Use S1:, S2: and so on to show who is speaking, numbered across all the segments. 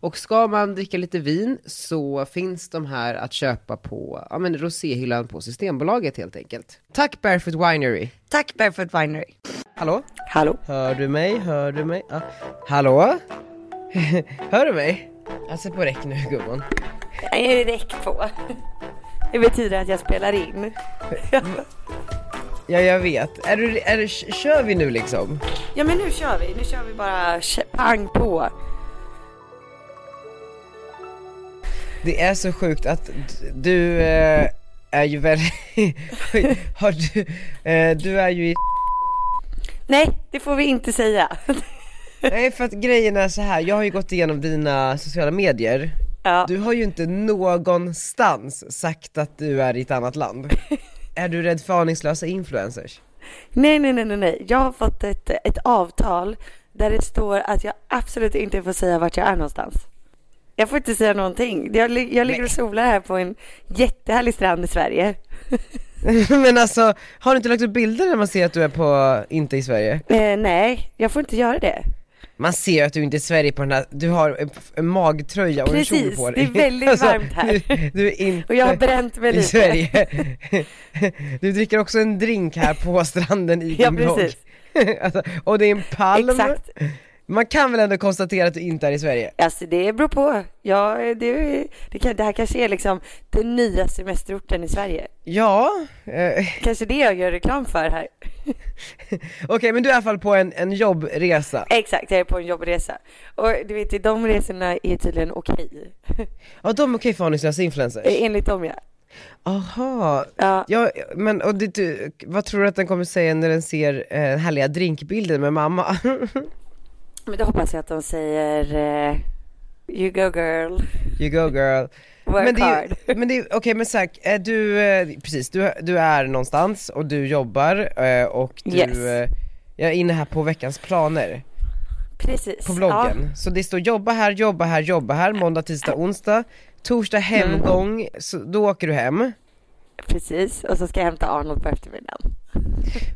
S1: Och ska man dricka lite vin så finns de här att köpa på ja, men roséhyllan på Systembolaget helt enkelt. Tack Barefoot Winery!
S2: Tack Barefoot Winery.
S1: Hallå?
S2: Hallå?
S1: Hör du mig? Hör du mig? Ah. Hallå? Hör du mig? Jag ser på räck nu gumman.
S2: Jag är räck på. Det betyder att jag spelar in.
S1: Ja jag vet. Är du, är du, kör vi nu liksom?
S2: Ja men nu kör vi. Nu kör vi bara pang på.
S1: Det är så sjukt att du eh, är ju väldigt... Har du, eh, du är ju i...
S2: Nej, det får vi inte säga.
S1: Nej för att grejen är så här. jag har ju gått igenom dina sociala medier.
S2: Ja.
S1: Du har ju inte någonstans sagt att du är i ett annat land. är du rädd för aningslösa influencers?
S2: Nej, nej, nej, nej, nej. Jag har fått ett, ett avtal där det står att jag absolut inte får säga vart jag är någonstans. Jag får inte säga någonting. Jag, jag ligger och solar här på en jättehärlig strand i Sverige.
S1: Men alltså, har du inte lagt upp bilder när man ser att du är på, inte i Sverige?
S2: Eh, nej, jag får inte göra det.
S1: Man ser att du inte är i Sverige på den här, du har en, magtröja och en kjol
S2: Precis,
S1: på dig Alltså,
S2: det är väldigt varmt här.
S1: Du, du är inte
S2: Och jag har bränt mig
S1: i
S2: lite.
S1: Sverige Du dricker också en drink här på stranden i din
S2: Ja, precis.
S1: alltså, Och det är en palm
S2: Exakt.
S1: Man kan väl ändå konstatera att du inte är i Sverige?
S2: Alltså det beror på. Ja, det, det, kan, det här kanske är liksom den nya semesterorten i Sverige.
S1: Ja, eh,
S2: Kanske det jag gör reklam för här.
S1: okej men du är i alla fall på en, en jobbresa
S2: Exakt, jag är på en jobbresa. Och du vet, de resorna är tydligen okej.
S1: Ja de är okej för aningslösa influencers?
S2: Enligt dem ja.
S1: Aha,
S2: Ja,
S1: ja men och det, du, vad tror du att den kommer säga när den ser eh, härliga drinkbilder med mamma?
S2: men då hoppas jag att de säger eh, You go girl,
S1: You go girl
S2: work
S1: men det är,
S2: hard.
S1: men det är, okej men Zack, är du, eh, precis, du, du är någonstans och du jobbar eh, och du,
S2: Yes.
S1: eh, jag är inne här på veckans planer
S2: Precis.
S1: på bloggen. Så det står jobba här, jobba här, jobba här, måndag, tisdag, onsdag, torsdag hemgång, så då åker du hem.
S2: Precis, och så ska jag hämta Arnold på eftermiddagen.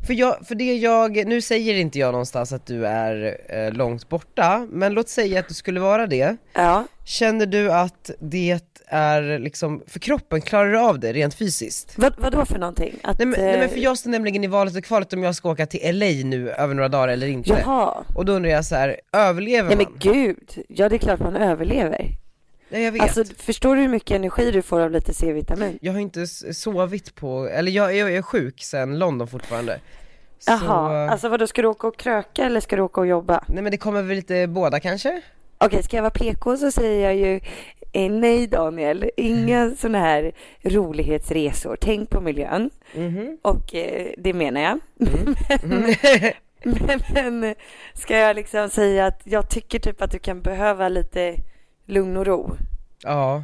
S1: För, jag, för det jag, nu säger inte jag någonstans att du är eh, långt borta, men låt säga att du skulle vara det.
S2: Ja,
S1: Känner du att det är liksom, för kroppen, klarar du av det rent fysiskt?
S2: vad, vad då för någonting? Att,
S1: Nej men, nej men för
S2: eh,
S1: jag står nämligen i valet och kvalet om jag ska åka till LA nu över några dagar eller inte.
S2: Jaha.
S1: Och då undrar jag så här, överlever
S2: Nej men
S1: man?
S2: gud, ja det är klart man överlever.
S1: Ja, jag vet.
S2: Alltså förstår du hur mycket energi du får av lite C-vitamin?
S1: Jag har inte sovit på, eller jag, jag är sjuk sen London fortfarande. Så,
S2: Jaha, alltså vad då ska du åka och kröka eller ska du åka och jobba?
S1: nej men det kommer väl lite båda kanske?
S2: Okej, ska jag vara PK så säger jag ju eh, nej Daniel, inga sådana här rolighetsresor. Tänk på miljön.
S1: Mhm.
S2: Och eh, det menar jag. men, men ska jag liksom säga att jag tycker typ att du kan behöva lite lugn och ro.
S1: ja.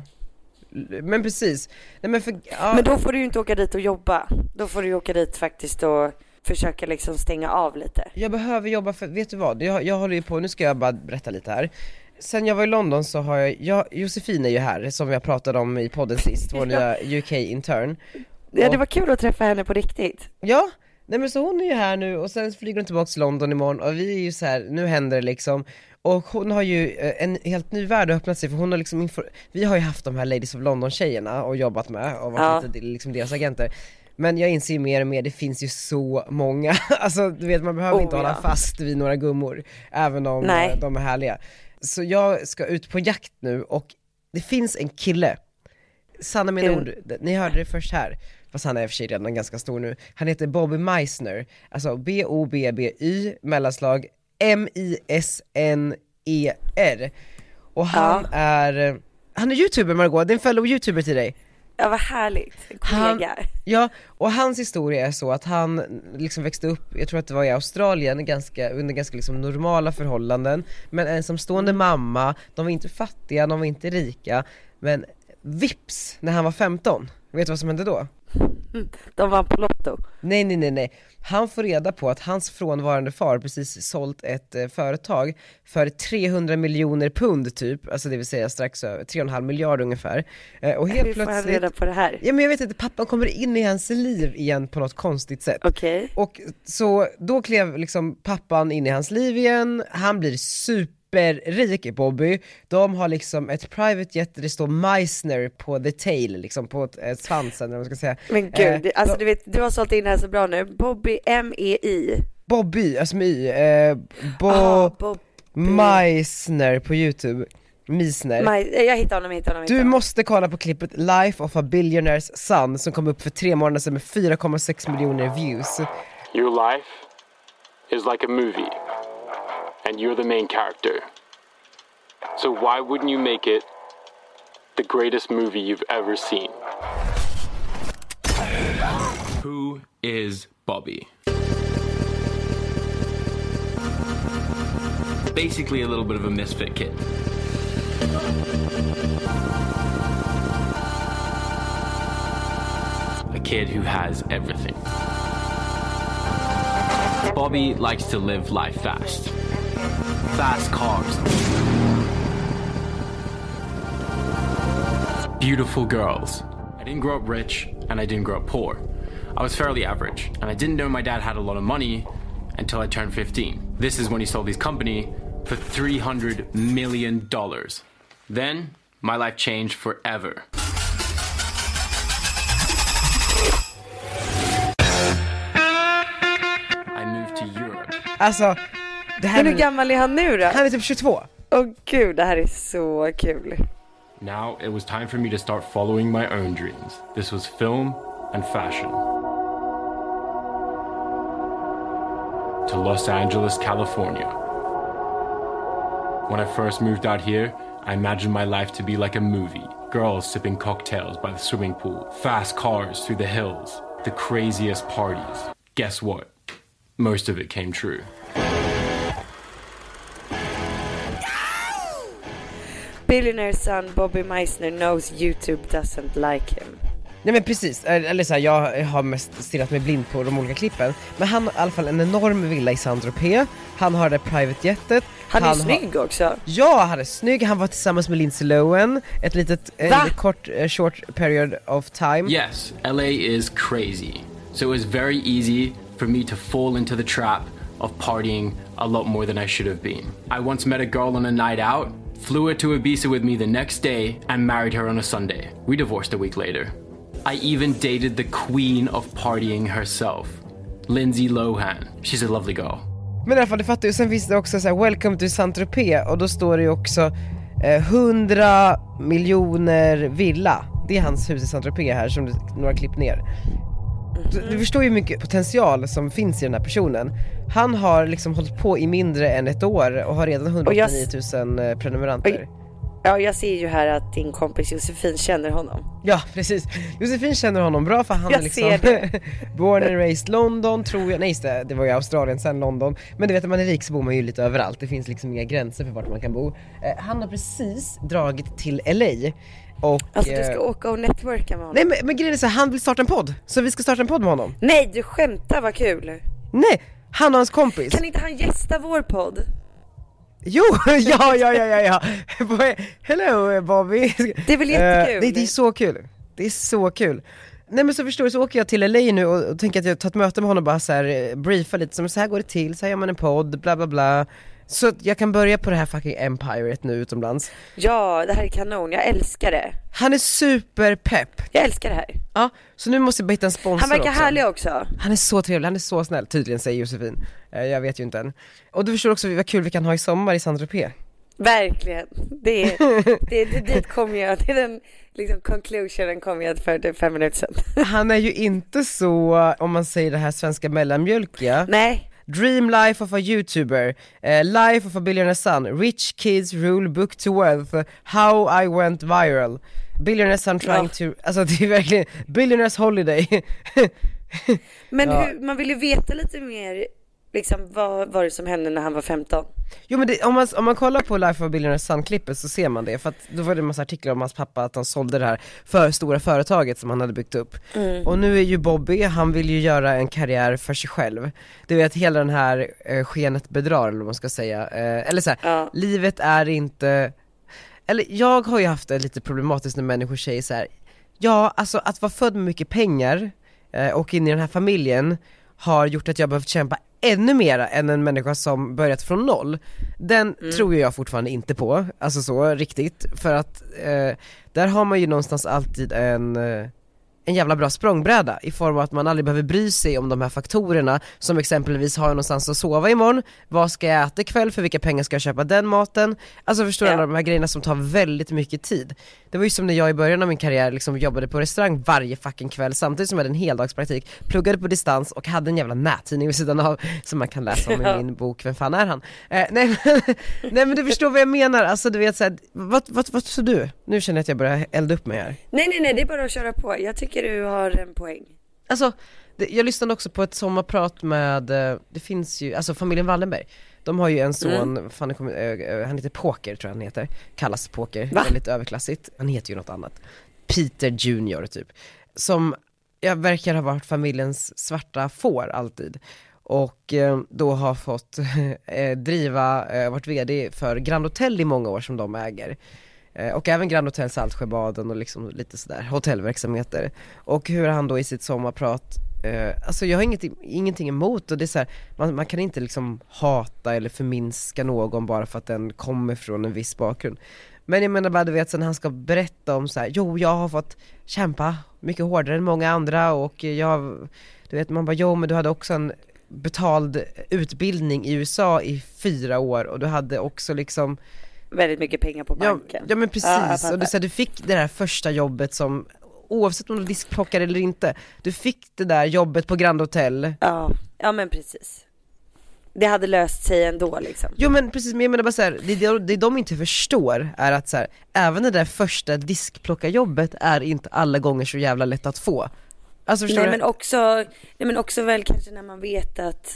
S1: Men precis. Nej men för, ja.
S2: Men då får du ju inte åka dit och jobba. Då får du ju åka dit faktiskt och försöka liksom stänga av lite.
S1: Jag behöver jobba för, vet du vad? Jag, jag håller ju på, nu ska jag bara berätta lite här. Sen jag var i London så har jag, jag Josefin är ju här som jag pratade om i podden sist, vår nya UK-intern.
S2: Ja, det var kul att träffa henne på riktigt.
S1: Ja, nej men så hon är ju här nu och sen flyger hon tillbaka till London imorgon och vi är ju så här, nu händer det liksom och hon har ju eh, en helt ny värld öppnat sig för hon har liksom vi har ju haft de här Ladies of London tjejerna och jobbat med och varit
S2: Ja.
S1: lite liksom deras agenter Men jag inser ju mer och mer, det finns ju så många, alltså du vet man behöver
S2: Oh,
S1: inte hålla
S2: ja.
S1: fast vid några gummor, även om
S2: Nej.
S1: eh, de är härliga Så jag ska ut på jakt nu och det finns en kille, sanna mina ord, ni hörde det först här fast han är i och för sig redan ganska stor nu. Han heter Bobby Meissner, alltså B-O-B-B-Y mellanslag M-I-S-N-E-R. Och han är, han är youtuber Margot, det är en fellow youtuber till dig.
S2: Ja vad härligt, kollega.
S1: ja, och hans historia är så att han liksom växte upp, jag tror att det var i Australien, ganska, under ganska liksom normala förhållanden, men ensamstående mamma, de var inte fattiga, de var inte rika, men vips när han var 15, vet du vad som hände då?
S2: De vann på Lotto.
S1: Nej nej nej nej, han får reda på att hans frånvarande far precis sålt ett eh, företag för 300 miljoner pund typ, alltså det vill säga strax över 3,5 miljard ungefär. Eh, och helt
S2: Hur får han
S1: plötsligt,
S2: reda på det här?
S1: ja men jag vet inte, pappan kommer in i hans liv igen på något konstigt sätt.
S2: Okej.
S1: Och så då klev liksom pappan in i hans liv igen, han blir superrik Bobby, de har liksom ett private jet där det står Meissner på the tail, liksom på eh, svansen eller vad man ska säga.
S2: Men gud,
S1: Eh,
S2: alltså
S1: då-
S2: du vet, du har sålt in det här så bra nu. Bobby E M-E-I.
S1: Bobby, alltså med y, eh, Bo...
S2: Ah, Bob...
S1: Meissner på youtube, Meissner.
S2: Maj, jag hittar honom, jag hittar honom. jag
S1: Du
S2: hittar honom.
S1: måste kolla på klippet Life of a Billionaire's Son som kom upp för tre månader sedan med 4,6 miljoner views.
S3: Your life is like a movie, and you're the main character. So why wouldn't you make it the greatest movie you've ever seen?
S4: Who is Bobby? Basically, a little bit of a misfit kid. A kid who has everything. Bobby likes to live life fast. Fast cars. Beautiful girls. I didn't grow up rich and I didn't grow up poor. I was fairly average, and I didn't know my dad had a lot of money until I turned 15. This is when he sold his company for $300 million. Then, my life changed forever. I moved to Europe.
S1: Alltså, det här
S2: Men hur gammal är han nu då?
S1: Han är typ 22.
S2: Åh gud, det här är så kul.
S3: Now it was time for me to start following my own dreams. This was film and fashion. To Los Angeles, California. When I first moved out here, I imagined my life to be like a movie. Girls sipping cocktails by the swimming pool, fast cars through the hills, the craziest parties. Guess what? Most of it came true.
S2: Billionaire son Bobby Meissner knows YouTube doesn't like him.
S1: Nej men precis, eller så här, jag har mest stirrat mig blind på de olika klippen. Men han har i alla fall en enorm villa i Saint-Tropez, han har det private jetet.
S2: Han är
S1: har-
S2: snygg också.
S1: Ja, han är snygg, han var tillsammans med Lindsay Lohan, ett litet, litet kort, eh, short period of time.
S4: Yes, LA is crazy. So it was very easy for me to fall into the trap of partying a lot more than I should have been. I once met a girl on a night out, flew her to Ibiza with me the next day, and married her on a Sunday. We divorced a week later. I even dated the queen of partying herself, Lindsay Lohan. She's a lovely girl.
S1: Men i alla fall, du fattar ju, sen finns det också så här, 'Welcome to Saint-Tropez' och då står det ju också eh, 100 miljoner villa. Det är hans hus i Saint-Tropez här som du, några klipp ner. Du, förstår ju hur mycket potential som finns i den här personen. Han har liksom hållit på i mindre än ett år och har redan
S2: Och jag
S1: 189
S2: s-
S1: 000 eh, prenumeranter.
S2: Ja, jag ser ju här att din kompis Josefin känner honom.
S1: Ja precis, Josefin känner honom bra för han
S2: Jag
S1: är liksom born and raised London tror jag, nej just det, det var ju Australien sen London. Men du vet när man är rik så bor man ju lite överallt, det finns liksom inga gränser för vart man kan bo. Eh, Han har precis dragit till LA och
S2: Alltså du ska
S1: eh,
S2: åka och networka med honom.
S1: Nej men, men grejen är så han vill starta en podd, så vi ska starta en podd med honom
S2: Nej, du skämtar, vad kul.
S1: Nej, han och hans kompis
S2: Kan inte han gästa vår podd?
S1: Jo, ja ja ja ja ja! Hello Bobby!
S2: Det är väl
S1: Eh,
S2: jättekul?
S1: nej, det är så kul, det är så kul Nej men så förstår du, så åker jag till LA nu och, och tänker att jag tar ett möte med honom och bara så här, eh, briefa lite, som så här går det till, så här gör man en podd, bla bla bla Så jag kan börja på det här fucking empiret nu utomlands
S2: Ja, det här är kanon. Jag älskar det.
S1: Han är superpepp!
S2: Jag älskar det här.
S1: Ja, så nu måste jag bara hitta en sponsor
S2: Han verkar
S1: också.
S2: härlig också.
S1: Han är så trevlig, han är så snäll, tydligen säger Josefin. Eh, Jag vet ju inte än. Och du förstår också vad kul vi kan ha i sommar i Saint-Tropez.
S2: Verkligen. Det är, det, det, dit kom jag, det är den liksom conclusionen kom jag för typ fem minuter sedan.
S1: Han är ju inte så, om man säger det här svenska mellanmjölkiga.
S2: Nej,
S1: Dream life of a youtuber, eh, life of a billionaire son, rich kids rule book to wealth, how I went viral. Billionaire son trying to, alltså det är verkligen, billionaires holiday.
S2: men
S1: Ja.
S2: hur, man vill ju veta lite mer, liksom vad var det som hände när han var 15?
S1: Jo men det, om, man, om man kollar på Life of Billionaire Son-klippet så ser man det, för att då var det en massa artiklar om hans pappa att han sålde det här för stora företaget som han hade byggt upp. Och nu är ju Bobby, han vill ju göra en karriär för sig själv. Du vet hela den här eh, skenet bedrar eller vad man ska säga, eh, eller så här,
S2: Ja.
S1: livet är inte, eller jag har ju haft det lite problematiskt när människor säger så här. ja alltså att vara född med mycket pengar eh, och in i den här familjen har gjort att jag behövt kämpa ännu mer än en människa som börjat från noll. Den tror jag fortfarande inte på, alltså så riktigt, för att eh, där har man ju någonstans alltid en eh, en jävla bra språngbräda i form av att man aldrig behöver bry sig om de här faktorerna som exempelvis har jag någonstans att sova imorgon, vad ska jag äta ikväll, för vilka pengar ska jag köpa den maten? Alltså förstår du
S2: Ja.
S1: alla de här grejerna som tar väldigt mycket tid. Det var ju som när jag i början av min karriär liksom jobbade på restaurang varje fucking kväll samtidigt som jag hade en heldagspraktik, pluggade på distans och hade en jävla nättidning vid sidan av som man kan läsa om i min bok Vem fan är han? Eh, nej, men, nej men du förstår vad jag menar, alltså du vet såhär, vad, vad, vad tror du? Nu känner jag att jag börjar elda upp mig här.
S2: Nej, nej, nej, det är bara att köra på. Jag tycker du har en poäng.
S1: Alltså, det, jag lyssnade också på ett sommarprat med, eh, det finns ju, alltså familjen Wallenberg. De har ju en son, fan, det kommer, eh, eh, han heter Poker tror jag han heter, kallas Poker,
S2: Va?
S1: väldigt överklassigt, han heter ju något annat. Peter Junior typ, som jag verkar ha varit familjens svarta får alltid. Och eh, då har fått eh, driva, eh, varit VD för Grand Hotel i många år som de äger Eh, och även Grand Hotel Saltsjöbaden och liksom lite sådär hotellverksamheter. Och hur han då i sitt sommarprat, eh, alltså jag har inget, ingenting emot och det är så här, man, man kan inte liksom hata eller förminska någon bara för att den kommer från en viss bakgrund. Men jag menar bara du vet sen han ska berätta om så här, jo jag har fått kämpa mycket hårdare än många andra och jag, du vet man bara jo men du hade också en betald utbildning i USA i fyra år och du hade också liksom
S2: Väldigt mycket pengar på
S1: Ja,
S2: banken.
S1: ja men
S2: jag
S1: precis,
S2: fattar.
S1: och du, så här, du fick det där första jobbet som, oavsett om du var diskplockare eller inte, du fick det där jobbet på Grand Hotel
S2: Ja, ja men precis. Det hade löst sig ändå liksom.
S1: Jo men precis, men jag menar bara så här, det, det, det de inte förstår är att så här, även det där första diskplockarjobbet är inte alla gånger så jävla lätt att få Alltså förstår
S2: Nej
S1: du?
S2: men också, nej men också väl kanske när man vet att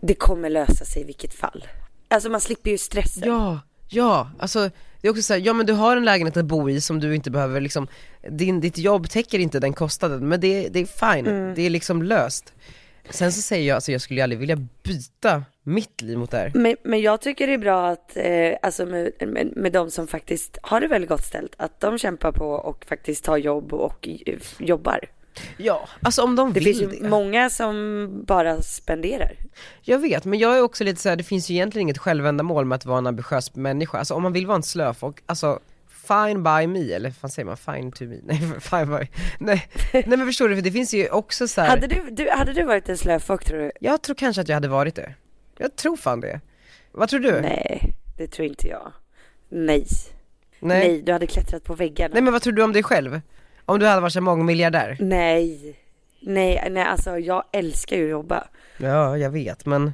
S2: det kommer lösa sig i vilket fall. Alltså man slipper ju stressen.
S1: Ja, ja, alltså det är också så här, ja men du har en lägenhet att bo i som du inte behöver liksom, din, ditt jobb täcker inte den kostnaden, men det, det är fine,
S2: Mm.
S1: det är liksom löst Sen så säger jag, alltså jag skulle aldrig vilja byta mitt liv mot det här
S2: Men, men jag tycker det är bra att, eh, alltså med, med, med de som faktiskt har det väldigt gott ställt, att de kämpar på och faktiskt tar jobb och eh, jobbar.
S1: Ja, alltså om de
S2: Det
S1: vill
S2: finns ju
S1: det.
S2: många som bara spenderar.
S1: Jag vet, men jag är också lite så här, det finns ju egentligen inget självändamål med att vara en ambitiös människa, alltså om man vill vara en slöfock, alltså fine by me, eller vad säger man, fine to me, nej fine by, nej, nej men förstår du, för det finns ju också så här,
S2: Hade du, du, hade du varit en slöfock tror du?
S1: jag tror kanske att jag hade varit det Jag tror fan det Vad tror du?
S2: Nej, det tror inte jag. Nej.
S1: Nej.
S2: Nej, du hade klättrat på väggarna.
S1: Nej men vad tror du om dig själv? Om du hade varit en mångmiljardär?
S2: Nej. Nej, nej, alltså jag älskar ju att jobba.
S1: Ja, jag vet men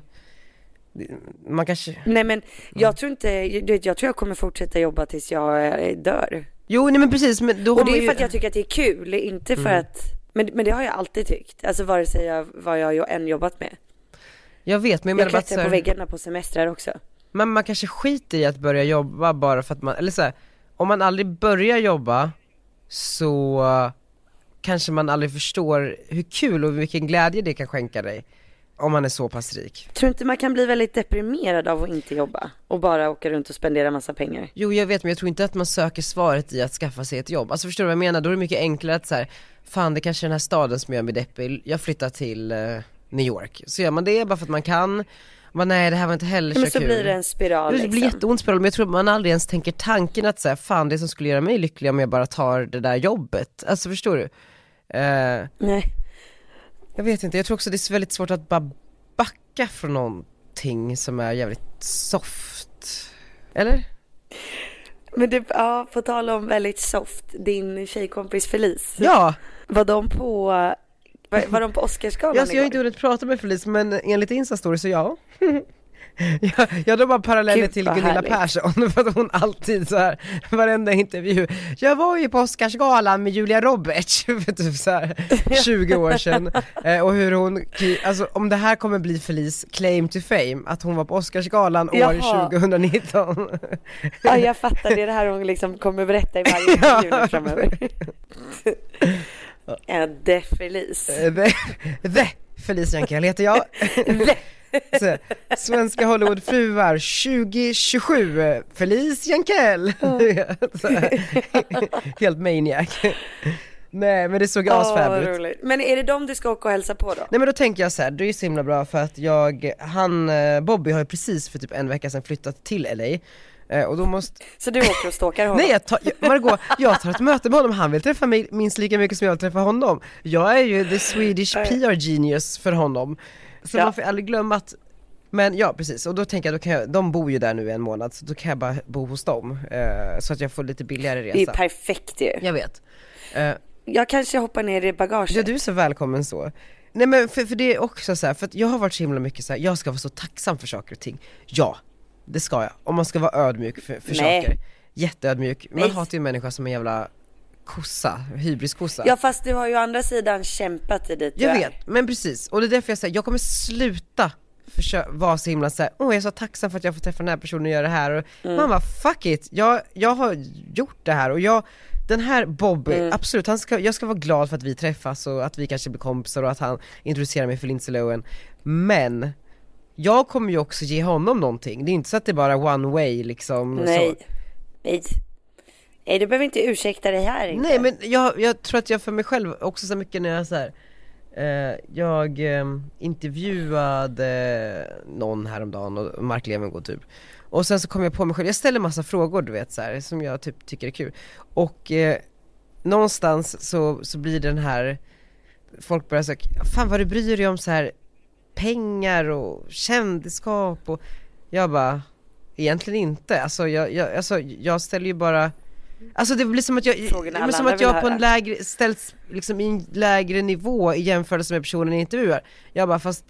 S1: man kanske
S2: Nej men jag tror inte, du vet, jag tror jag kommer fortsätta jobba tills jag eh, dör.
S1: Jo nej men precis, men då
S2: Och det är
S1: ju...
S2: för att jag tycker att det är kul, inte för att, men, men det har jag alltid tyckt. Alltså vare sig jag, vad jag än jobbat med.
S1: Jag vet men jag menar bara så
S2: på väggarna på semestrar också.
S1: men man kanske skiter i att börja jobba bara för att man, eller så här, om man aldrig börjar jobba så kanske man aldrig förstår hur kul och vilken glädje det kan skänka dig om man är så pass rik.
S2: Tror inte man kan bli väldigt deprimerad av att inte jobba och bara åka runt och spendera massa pengar?
S1: Jo jag vet men jag tror inte att man söker svaret i att skaffa sig ett jobb. Alltså förstår du vad jag menar? Då är det mycket enklare att så här, fan det kanske är den här staden som gör mig deppig, jag flyttar till eh, New York. Så gör man det bara för att man kan, man, nej det här var inte heller
S2: Men
S1: så
S2: så
S1: kul.
S2: blir det en spiral
S1: Det blir
S2: liksom.
S1: jätteont spiral, men jag tror att man aldrig ens tänker tanken att säga fan det som skulle göra mig lycklig om jag bara tar det där jobbet. Alltså förstår du? Eh,
S2: Nej.
S1: jag vet inte, jag tror också det är väldigt svårt att bara backa från någonting som är jävligt soft. Eller?
S2: Men du, ja, på tal om väldigt soft, din tjejkompis Felice.
S1: Ja!
S2: Var de på, var, var de på Oscarsgalan
S1: Jag, jag har inte hunnit prata med Felice men enligt Instastory så ja. jag, jag drar bara paralleller till Gunilla
S2: härligt.
S1: Persson för att hon alltid så här varenda intervju, jag var ju på Oscarsgalan med Julia Roberts för typ så här 20 år sedan eh, och hur hon, alltså om det här kommer bli Felice claim to fame, att hon var på Oscarsgalan år
S2: Jaha.
S1: 2019
S2: Ja, jag fattar, det är det här hon liksom kommer berätta i varje intervju framöver. Det Felice.
S1: Eh, The, the Felice Jankell heter jag. Så, Svenska Hollywoodfruar 2027, eh, Felice Jankell. Helt maniac. Nej men det såg
S2: Åh,
S1: asfab ut.
S2: Men är det dem du ska åka och hälsa på då?
S1: Nej men då tänker jag så här, det är ju så himla bra för att jag, han, eh, Bobby har ju precis för typ en vecka sedan flyttat till LA Eh, och då måste,
S2: Så du åker och stalkar honom?
S1: nej jag tar, jag- Margot, jag tar ett möte med honom, han vill träffa mig minst lika mycket som jag vill träffa honom. Jag är ju the Swedish PR genius för honom. Så
S2: Ja.
S1: man får aldrig glömma att men ja precis, och då tänker jag, då kan jag, de bor ju där nu i en månad, så då kan jag bara bo hos dem. Eh, så att jag får lite billigare
S2: Det är
S1: resa.
S2: perfekt ju.
S1: Jag vet. Eh,
S2: Jag kanske hoppar ner i bagaget.
S1: Ja du är så välkommen så. Nej men för, för det är också så här, för att jag har varit så himla mycket så här, jag ska vara så tacksam för saker och ting. Ja, det ska jag. Om man ska vara ödmjuk för, för
S2: Nej.
S1: saker. Jätteödmjuk. Man
S2: Nej.
S1: hatar ju människor som en jävla kossa, hybriskossa.
S2: Ja fast du har ju å andra sidan kämpat dig dit
S1: jag
S2: är.
S1: vet, men precis. Och det är därför jag säger, jag kommer sluta vara så himla såhär, åh jag är så tacksam för att jag får träffa den här personen och göra det här och
S2: Mm.
S1: man bara fuck it, jag, jag har gjort det här och jag den här Bobby,
S2: Mm.
S1: absolut, han ska, jag ska vara glad för att vi träffas och att vi kanske blir kompisar och att han introducerar mig för Lindsay Lohan Men jag kommer ju också ge honom någonting, det är inte så att det är bara one way liksom
S2: Nej.
S1: så.
S2: Nej. Nej du behöver inte ursäkta dig här inte.
S1: Nej men jag, jag tror att jag för mig själv också så mycket när jag så här, eh, jag eh, intervjuade någon häromdagen, och Mark Levengood typ Och sen så kom jag på mig själv, jag ställer massa frågor du vet så här, som jag typ tycker är kul Och eh, någonstans så, så blir den här Folk börjar säga, fan vad du bryr dig om så här pengar och kändisskap och Jag bara Egentligen inte, alltså jag, jag, alltså, jag ställer ju bara Alltså det blir som att jag, det blir som att jag på en lägre, ställs liksom i en lägre nivå i jämförelse med personen jag intervjuar. Jag bara fast,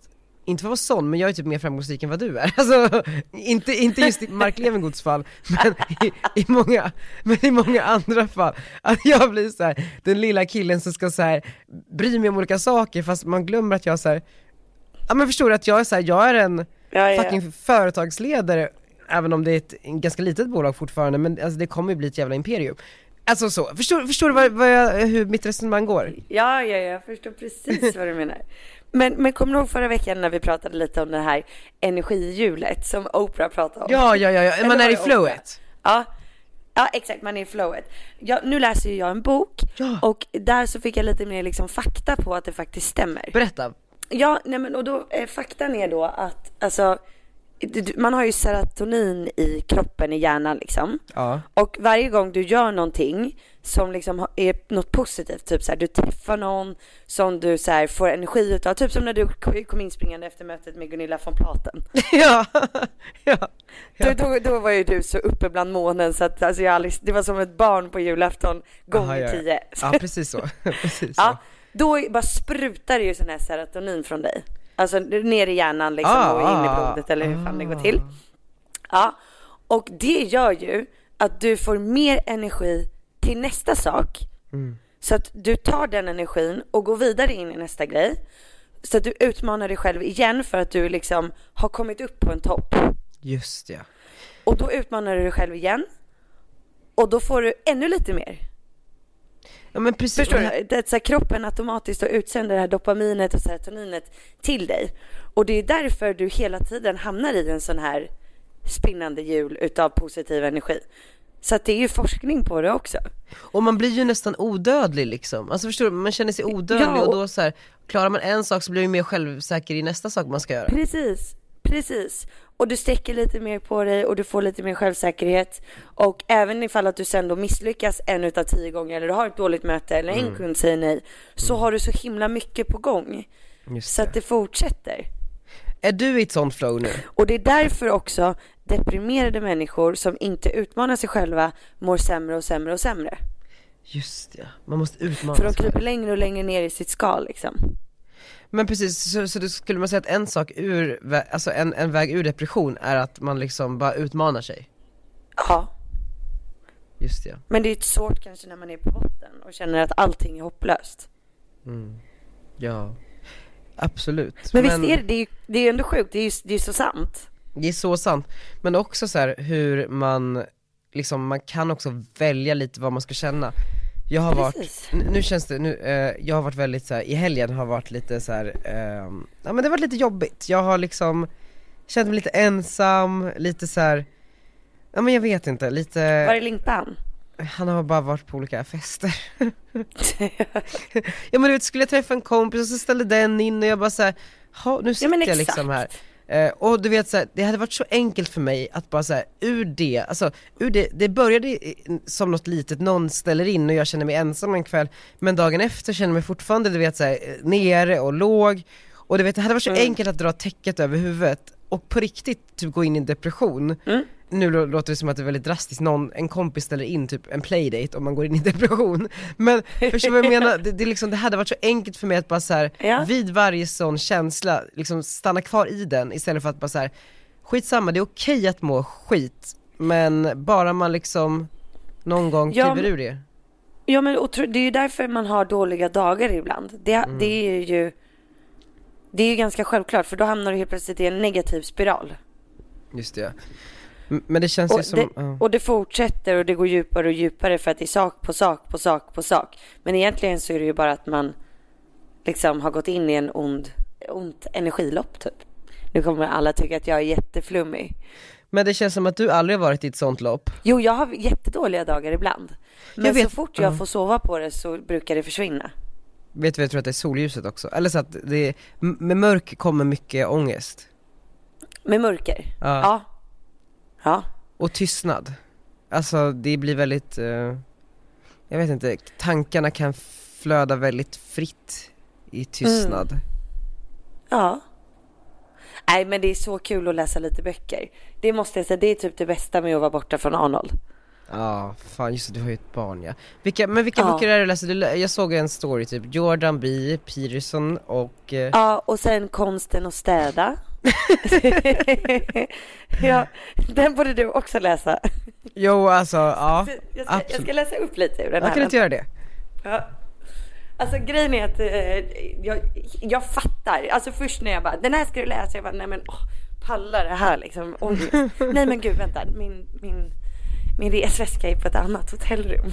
S1: inte för att vara sån, men jag är typ mer framgångsrik än vad du är. Alltså, inte, inte just i Mark Levengoods fall, men i, i, många, men i många andra fall. Att jag blir så här, den lilla killen som ska så här bry mig om olika saker fast man glömmer att jag så här, Ja men förstår du att jag är så här, jag är en
S2: Ja, ja.
S1: fucking företagsledare Även om det är ett ganska litet bolag fortfarande, men alltså det kommer ju bli ett jävla imperium Alltså så, förstår, förstår du vad, vad jag, hur mitt resonemang går?
S2: Ja, ja, jag förstår precis vad du menar. Men, men kommer du ihåg förra veckan när vi pratade lite om det här energihjulet som Oprah pratade om?
S1: Ja, ja, ja, ja. Man är i flowet
S2: Ja, ja exakt, man är i flowet. Ja, nu läser ju jag en bok
S1: Ja.
S2: och där så fick jag lite mer liksom fakta på att det faktiskt stämmer.
S1: Berätta
S2: Ja, nej men och då, eh, faktan är då att alltså, man har ju serotonin i kroppen, i hjärnan liksom.
S1: Ja,
S2: Och varje gång du gör någonting som liksom är något positivt, typ så här, du träffar någon som du så här, får energi utav, typ som när du kom- inspringande efter mötet med Gunilla von Platen.
S1: ja, ja,
S2: Då, då, då var ju du så uppe bland månen så att alltså, jag aldrig, det var som ett barn på julafton gånger
S1: Aha, ja, ja.
S2: tio.
S1: ja precis så, precis så
S2: Ja, då bara sprutar det ju sån här serotonin från dig. Alltså ner i hjärnan liksom
S1: Ah,
S2: och in i
S1: ah,
S2: blodet eller hur fan det går
S1: ah.
S2: till. Ja, och det gör ju att du får mer energi till nästa sak.
S1: Mm.
S2: Så att du tar den energin och går vidare in i nästa grej. Så att du utmanar dig själv igen för att du liksom har kommit upp på en topp.
S1: Just ja
S2: Och då utmanar du dig själv igen. Och då får du ännu lite mer.
S1: Ja men precis,
S2: Förstår du? Det så här, kroppen automatiskt utsänder det här dopaminet och serotoninet till dig. Och det är därför du hela tiden hamnar i en sån här spinnande hjul utav positiv energi. Så att det är ju forskning på det också.
S1: Och man blir ju nästan odödlig liksom, alltså förstår du, man känner sig odödlig
S2: Ja,
S1: och
S2: och-
S1: då så här, klarar man en sak så blir man mer självsäker i nästa sak man ska göra
S2: Precis, precis. Och du sträcker lite mer på dig och du får lite mer självsäkerhet. Och även ifall att du sen då misslyckas en utav tio gånger eller du har ett dåligt möte eller en kund säger nej. Så har du så himla mycket på gång.
S1: Just
S2: Så att det fortsätter.
S1: Är du i ett sånt flow nu?
S2: Och det är därför också deprimerade människor som inte utmanar sig själva mår sämre och sämre och sämre.
S1: Just ja, man måste utmana
S2: För de
S1: sig.
S2: kryper längre och längre ner i sitt skal liksom.
S1: Men precis, så, så det skulle man säga att en sak ur, alltså en, en väg ur depression är att man liksom bara utmanar sig?
S2: Ja,
S1: Just ja.
S2: men det är ju svårt kanske när man är på botten och känner att allting är hopplöst.
S1: Ja. Absolut.
S2: Men, visst är det, det är det är ändå sjukt, det är ju det är så sant.
S1: Det är så sant, men också så här hur man, liksom man kan också välja lite vad man ska känna Jag har
S2: Precis.
S1: varit, nu känns det, nu, eh, jag har varit väldigt så här, i helgen har varit lite så här, ehm, ja men det har varit lite jobbigt, jag har liksom känt mig lite ensam, lite så här. ja men jag vet inte, lite
S2: Var är Limpan?
S1: Han har bara varit på olika fester Ja men du vet, skulle jag träffa en kompis och så ställde den in och jag bara såhär, nu sitter
S2: men
S1: jag liksom här. Eh, och du vet så här, det hade varit så enkelt för mig att bara säga ur det, alltså ur det, det började som något litet, någon ställer in och jag känner mig ensam en kväll, men dagen efter känner jag mig fortfarande du vet så här, eh, nere och låg, och du vet det hade varit så enkelt att dra täcket över huvudet och på riktigt typ gå in i en depression. Nu lå- låter det som att det är väldigt drastiskt, någon, en kompis ställer in typ en playdate om man går in i depression. Men förstår du vad jag menar? Det, det, liksom, det hade varit så enkelt för mig att bara så här,
S2: Ja.
S1: vid varje sån känsla, liksom stanna kvar i den istället för att bara så här, skitsamma, det är okej att må skit, men bara man liksom någon gång
S2: Ja,
S1: kliver ur det.
S2: Ja men och det är ju därför man har dåliga dagar ibland. Det,
S1: Mm.
S2: det är ju Det är ju ganska självklart för då hamnar du helt plötsligt i en negativ spiral.
S1: Just det. Men det känns ju
S2: Och
S1: som,
S2: det, och det fortsätter och det går djupare och djupare för att det är sak på sak på sak på sak. Men egentligen så är det ju bara att man liksom har gått in i en ond, ont energilopp typ. Nu kommer alla tycka att jag är jätteflummig.
S1: men det känns som att du aldrig har varit i ett sånt lopp.
S2: Jo, jag har jättedåliga dagar ibland. Men
S1: Jag vet-
S2: så fort jag
S1: ja.
S2: får sova på det så brukar det försvinna.
S1: Vet du vad jag tror att det är solljuset också? Eller så att det, är- med mörk kommer mycket ångest.
S2: Med mörker?
S1: Ja.
S2: Ja. Ja.
S1: Och tystnad. Alltså det blir väldigt, eh, jag vet inte, tankarna kan flöda väldigt fritt i tystnad.
S2: Ja. Nej men det är så kul att läsa lite böcker. Det måste jag säga, det är typ det bästa med att vara borta från Arnold.
S1: Ja, fan just det, du har ju ett barn ja. Vilka, men vilka
S2: Ja.
S1: böcker är det du läser? Jag såg en story typ, Jordan B. Peterson och, eh,
S2: Ja, och sen konsten att städa. ja, den borde du också läsa.
S1: jo alltså ja,
S2: Jag ska, jag ska läsa upp lite ur den
S1: Jag
S2: här.
S1: kan inte göra det.
S2: Ja. Alltså grejen är att eh, jag, jag fattar. Alltså först när jag bara, den här ska du läsa. Jag bara, nej men åh, pallar det här liksom. Ångest. nej men gud vänta, min, min, min resväska är på ett annat hotellrum.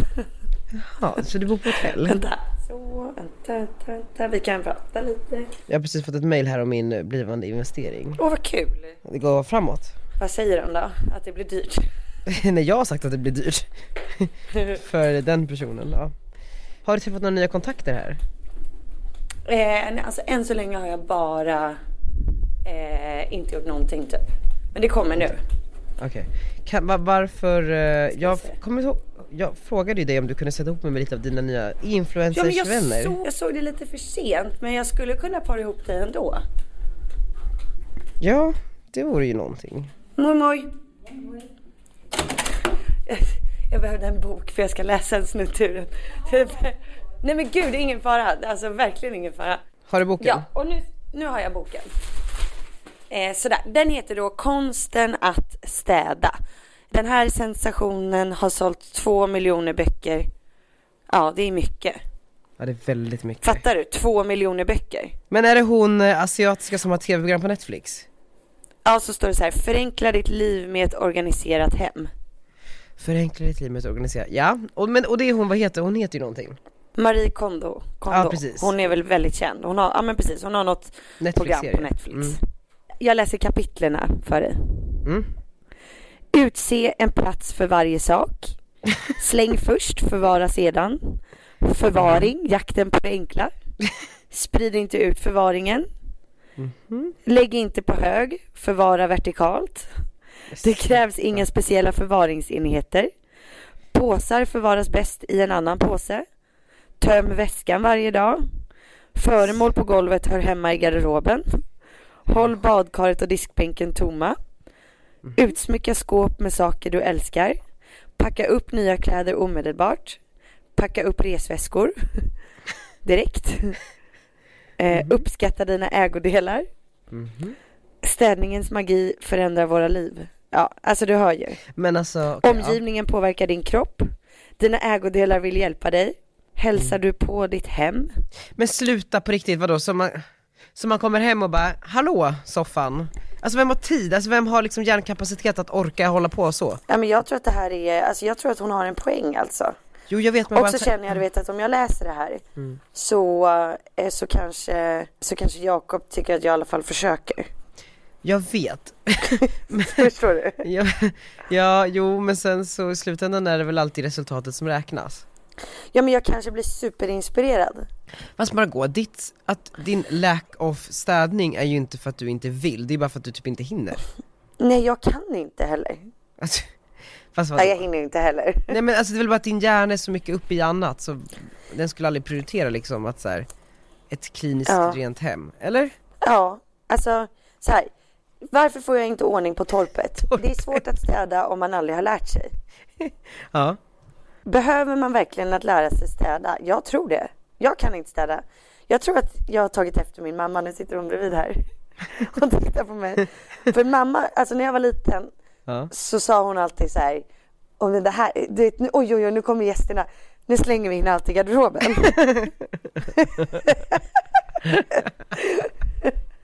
S1: Ja, så du bor på hotell?
S2: vänta, så, vänta, vänta, vänta. Vi kan prata lite.
S1: Jag har precis fått ett mail här om min blivande investering.
S2: Åh vad kul.
S1: Det går framåt.
S2: Vad säger de då? Att det blir dyrt?
S1: Nej jag har sagt att det blir dyrt. För den personen, ja. Har du träffat några nya kontakter här?
S2: Eh, nej, alltså än så länge har jag bara eh, inte gjort någonting typ. Men det kommer nu.
S1: Okej. Kan, va- varför, eh, jag kommer ihåg, jag frågade ju dig om du kunde sätta ihop mig med lite av dina nya
S2: Ja, men jag,
S1: influencersvänner.
S2: såg, jag såg det lite för sent men jag skulle kunna para ihop dig ändå.
S1: Ja, det vore ju någonting.
S2: Moj moj. Jag behövde en bok för jag ska läsa en snutt ur den. Nej men gud, det är ingen fara. Alltså verkligen ingen fara.
S1: Har du boken?
S2: Ja, och nu, nu har jag boken. Eh, sådär, den heter då Konsten att städa. Den här sensationen har sålt två miljoner böcker. Ja, det är mycket.
S1: Ja, det är väldigt mycket.
S2: Fattar du? Två miljoner böcker.
S1: Men är det hon eh, asiatiska som har tv-program på Netflix?
S2: Ja, så står det så här. Förenkla ditt liv med ett organiserat hem.
S1: Förenkla ditt liv med att organisera. Ja, och, men, och det är hon, vad heter hon? heter ju någonting.
S2: Marie Kondo. Kondo.
S1: Ja, precis.
S2: Hon är väl väldigt känd. Hon har, ja men precis, hon har något program på Netflix.
S1: Mm.
S2: Jag läser kapitlerna för dig.
S1: Mm.
S2: Utse en plats för varje sak. Släng först, förvara sedan. Förvaring, jakten på det enkla. Sprid inte ut förvaringen.
S1: Mhm.
S2: Lägg inte på hög, förvara vertikalt. Det krävs inga speciella förvaringsenheter. Påsar förvaras bäst i en annan påse. Töm väskan varje dag. Föremål på golvet hör hemma i garderoben. Håll badkaret och diskbänken tomma. Utsmycka skåp med saker du älskar. Packa upp nya kläder omedelbart. Packa upp resväskor direkt. Eh, uppskatta dina ägodelar. Städningens magi förändrar våra liv. Ja, alltså du hör ju.
S1: Men alltså, ja.
S2: Omgivningen påverkar din kropp. Dina ägodelar vill hjälpa dig. Hälsar du på ditt hem?
S1: Men sluta på riktigt, vadå? Så man, så man kommer hem och bara, hallå soffan? Alltså vem har tid? Alltså vem har liksom hjärnkapacitet att orka hålla på så?
S2: Ja, men jag tror att det här är, alltså jag tror att hon har en poäng alltså.
S1: Jo jag vet men
S2: Och
S1: bara
S2: så känner jag du vet att om jag läser det här så, eh, så kanske, så kanske Jakob tycker att jag i alla fall försöker.
S1: Jag vet.
S2: Förstår du?
S1: ja, ja, jo men sen så i slutändan är det väl alltid resultatet som räknas.
S2: Ja men jag kanske blir superinspirerad.
S1: Fast gå, ditt, att din lack of städning är ju inte för att du inte vill, det är bara för att du typ inte hinner.
S2: Nej jag kan inte heller.
S1: Alltså, fast vadå?
S2: Nej jag hinner inte heller.
S1: Nej men alltså det är väl bara att din hjärna är så mycket uppe i annat så den skulle aldrig prioritera liksom att så här, ett kliniskt
S2: Ja.
S1: rent hem, eller?
S2: Ja, alltså så här. Varför får jag inte ordning på torpet? Det är svårt att städa om man aldrig har lärt sig.
S1: Ja.
S2: Behöver man verkligen att lära sig städa? Jag tror det. Jag kan inte städa. Jag tror att jag har tagit efter min mamma, nu sitter hon bredvid här och tittar på mig. För mamma, alltså när jag var liten
S1: Ja.
S2: så sa hon alltid så här, om det här, du vet, nu, oj oj oj nu kommer gästerna, nu slänger vi in allt i garderoben.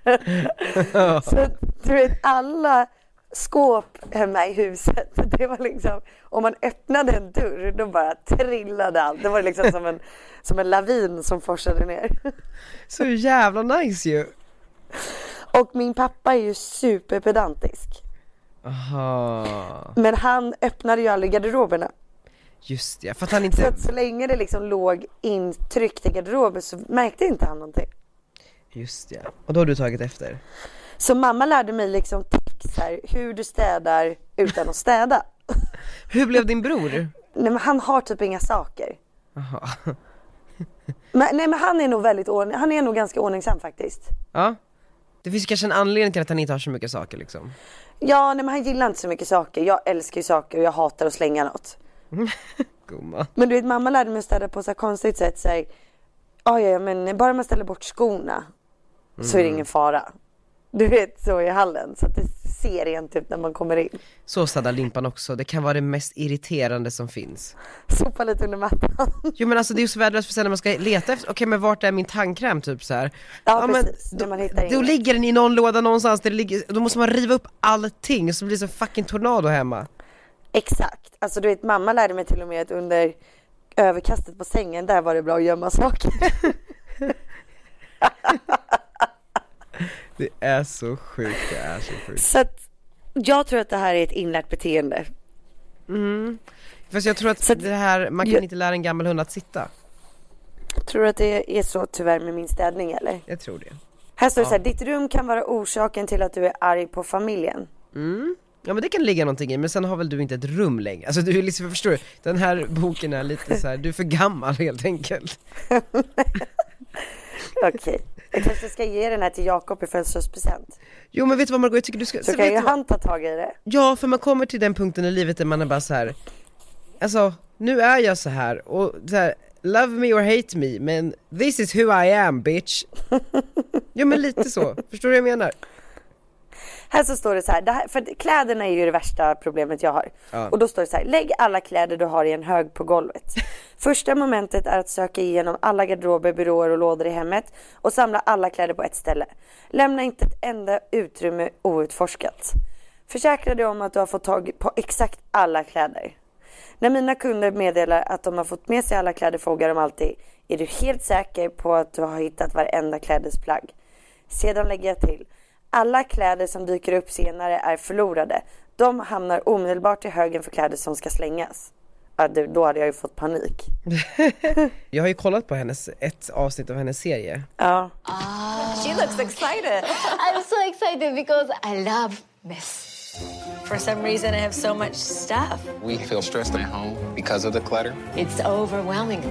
S2: så du vet alla skåp hemma i huset, det var liksom, om man öppnade en dörr då bara trillade allt. Det var liksom som en, som en lavin som forsade ner.
S1: Så jävla nice ju!
S2: Och min pappa är ju superpedantisk.
S1: Aha.
S2: Men han öppnade ju aldrig garderoberna.
S1: Just det, för att han
S2: Så
S1: inte,
S2: att så länge det liksom låg intryckt i garderoben så märkte inte han någonting.
S1: just det, och då har du tagit efter?
S2: Så mamma lärde mig liksom tips här, hur du städar utan att städa.
S1: Hur blev din bror?
S2: Nej men han har typ inga saker.
S1: Aha.
S2: Men, nej men han är nog väldigt ordning, han är nog ganska ordningsam faktiskt.
S1: Ja. Det finns kanske en anledning till att han inte har så mycket saker liksom.
S2: Ja nej men han gillar inte så mycket saker. Jag älskar ju saker och jag hatar att slänga något.
S1: Gumman.
S2: Men du vet mamma lärde mig att städa på så konstigt sätt. Så här, "Ja, ja men bara man ställer bort skorna så är det ingen fara. Du vet så i hallen så att det ser rent ut när man kommer in.
S1: Så städar limpan också, det kan vara det mest irriterande som finns.
S2: Sopa lite under mattan.
S1: Jo men alltså det är ju så värdelöst för sen när man ska leta efter, okej men vart är min tandkräm typ så här.
S2: Ja,
S1: men
S2: precis, när
S1: då,
S2: man hittar
S1: då ligger den i någon låda någonstans där det ligger, då måste man riva upp allting så blir det så fucking tornado hemma.
S2: Exakt. Alltså du vet mamma lärde mig till och med att under överkastet på sängen där var det bra att gömma saker.
S1: Det är så sjukt, det är så sjukt.
S2: Så att jag tror att det här är ett inlärt beteende.
S1: Fast jag tror att
S2: Så att-
S1: det här, man kan
S2: jag-
S1: inte lära en gammal hund att sitta.
S2: Tror du att det är så tyvärr med min städning eller?
S1: Jag tror det.
S2: Här står det så här, ditt rum kan vara orsaken till att du är arg på familjen.
S1: Ja men det kan ligga någonting i, men sen har väl du inte ett rum längre? Alltså du är liksom, förstår du? Den här boken är lite så här, du är för gammal helt enkelt.
S2: Okej, jag kanske ska ge den här till Jakob i födelsedagspresent.
S1: Jo men vet du vad Margot, jag tycker du ska,
S2: Så
S1: så
S2: kan ju han ta tag i det.
S1: Ja för man kommer till den punkten i livet där man är bara så här. alltså nu är jag så här och så här, love me or hate me, men this is who I am bitch. Ja men lite så, förstår du vad jag menar?
S2: Här så står det så här, här för kläderna är ju det värsta problemet jag har.
S1: Ja.
S2: Och då står det så här, lägg alla kläder du har i en hög på golvet. Första momentet är att söka igenom alla garderober, byråer och lådor i hemmet och samla alla kläder på ett ställe. Lämna inte ett enda utrymme outforskat. Försäkra dig om att du har fått tag på exakt alla kläder. När mina kunder meddelar att de har fått med sig alla kläder frågar de alltid, är du helt säker på att du har hittat varenda klädesplagg? Sedan lägger jag till, alla kläder som dyker upp senare är förlorade. De hamnar omedelbart i högen för kläder som ska slängas. Ja, du, då hade jag ju fått panik.
S1: Jag har ju kollat på hennes, ett avsnitt av hennes serie.
S2: Ja.
S5: She looks excited. I'm so excited because I love mess. For some reason, I have so much stuff.
S6: We feel stressed at home because of the clutter.
S5: It's overwhelming.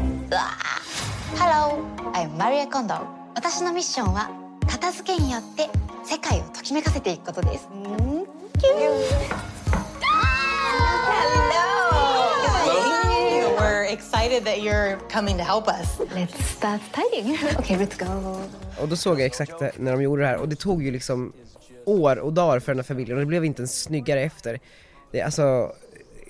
S7: Hello, I'm Maria Kondo 私のミッションは 片付けによって
S5: 世界をときめかせていくことです。キュー
S7: We're excited that you're coming to help us.
S5: Let's start studying. okay, let's go.
S1: Och då såg jag exakt det, när de gjorde det här och det tog ju liksom år och dagar för den här familjen och det blev inte ens snyggare efter. Det, är alltså,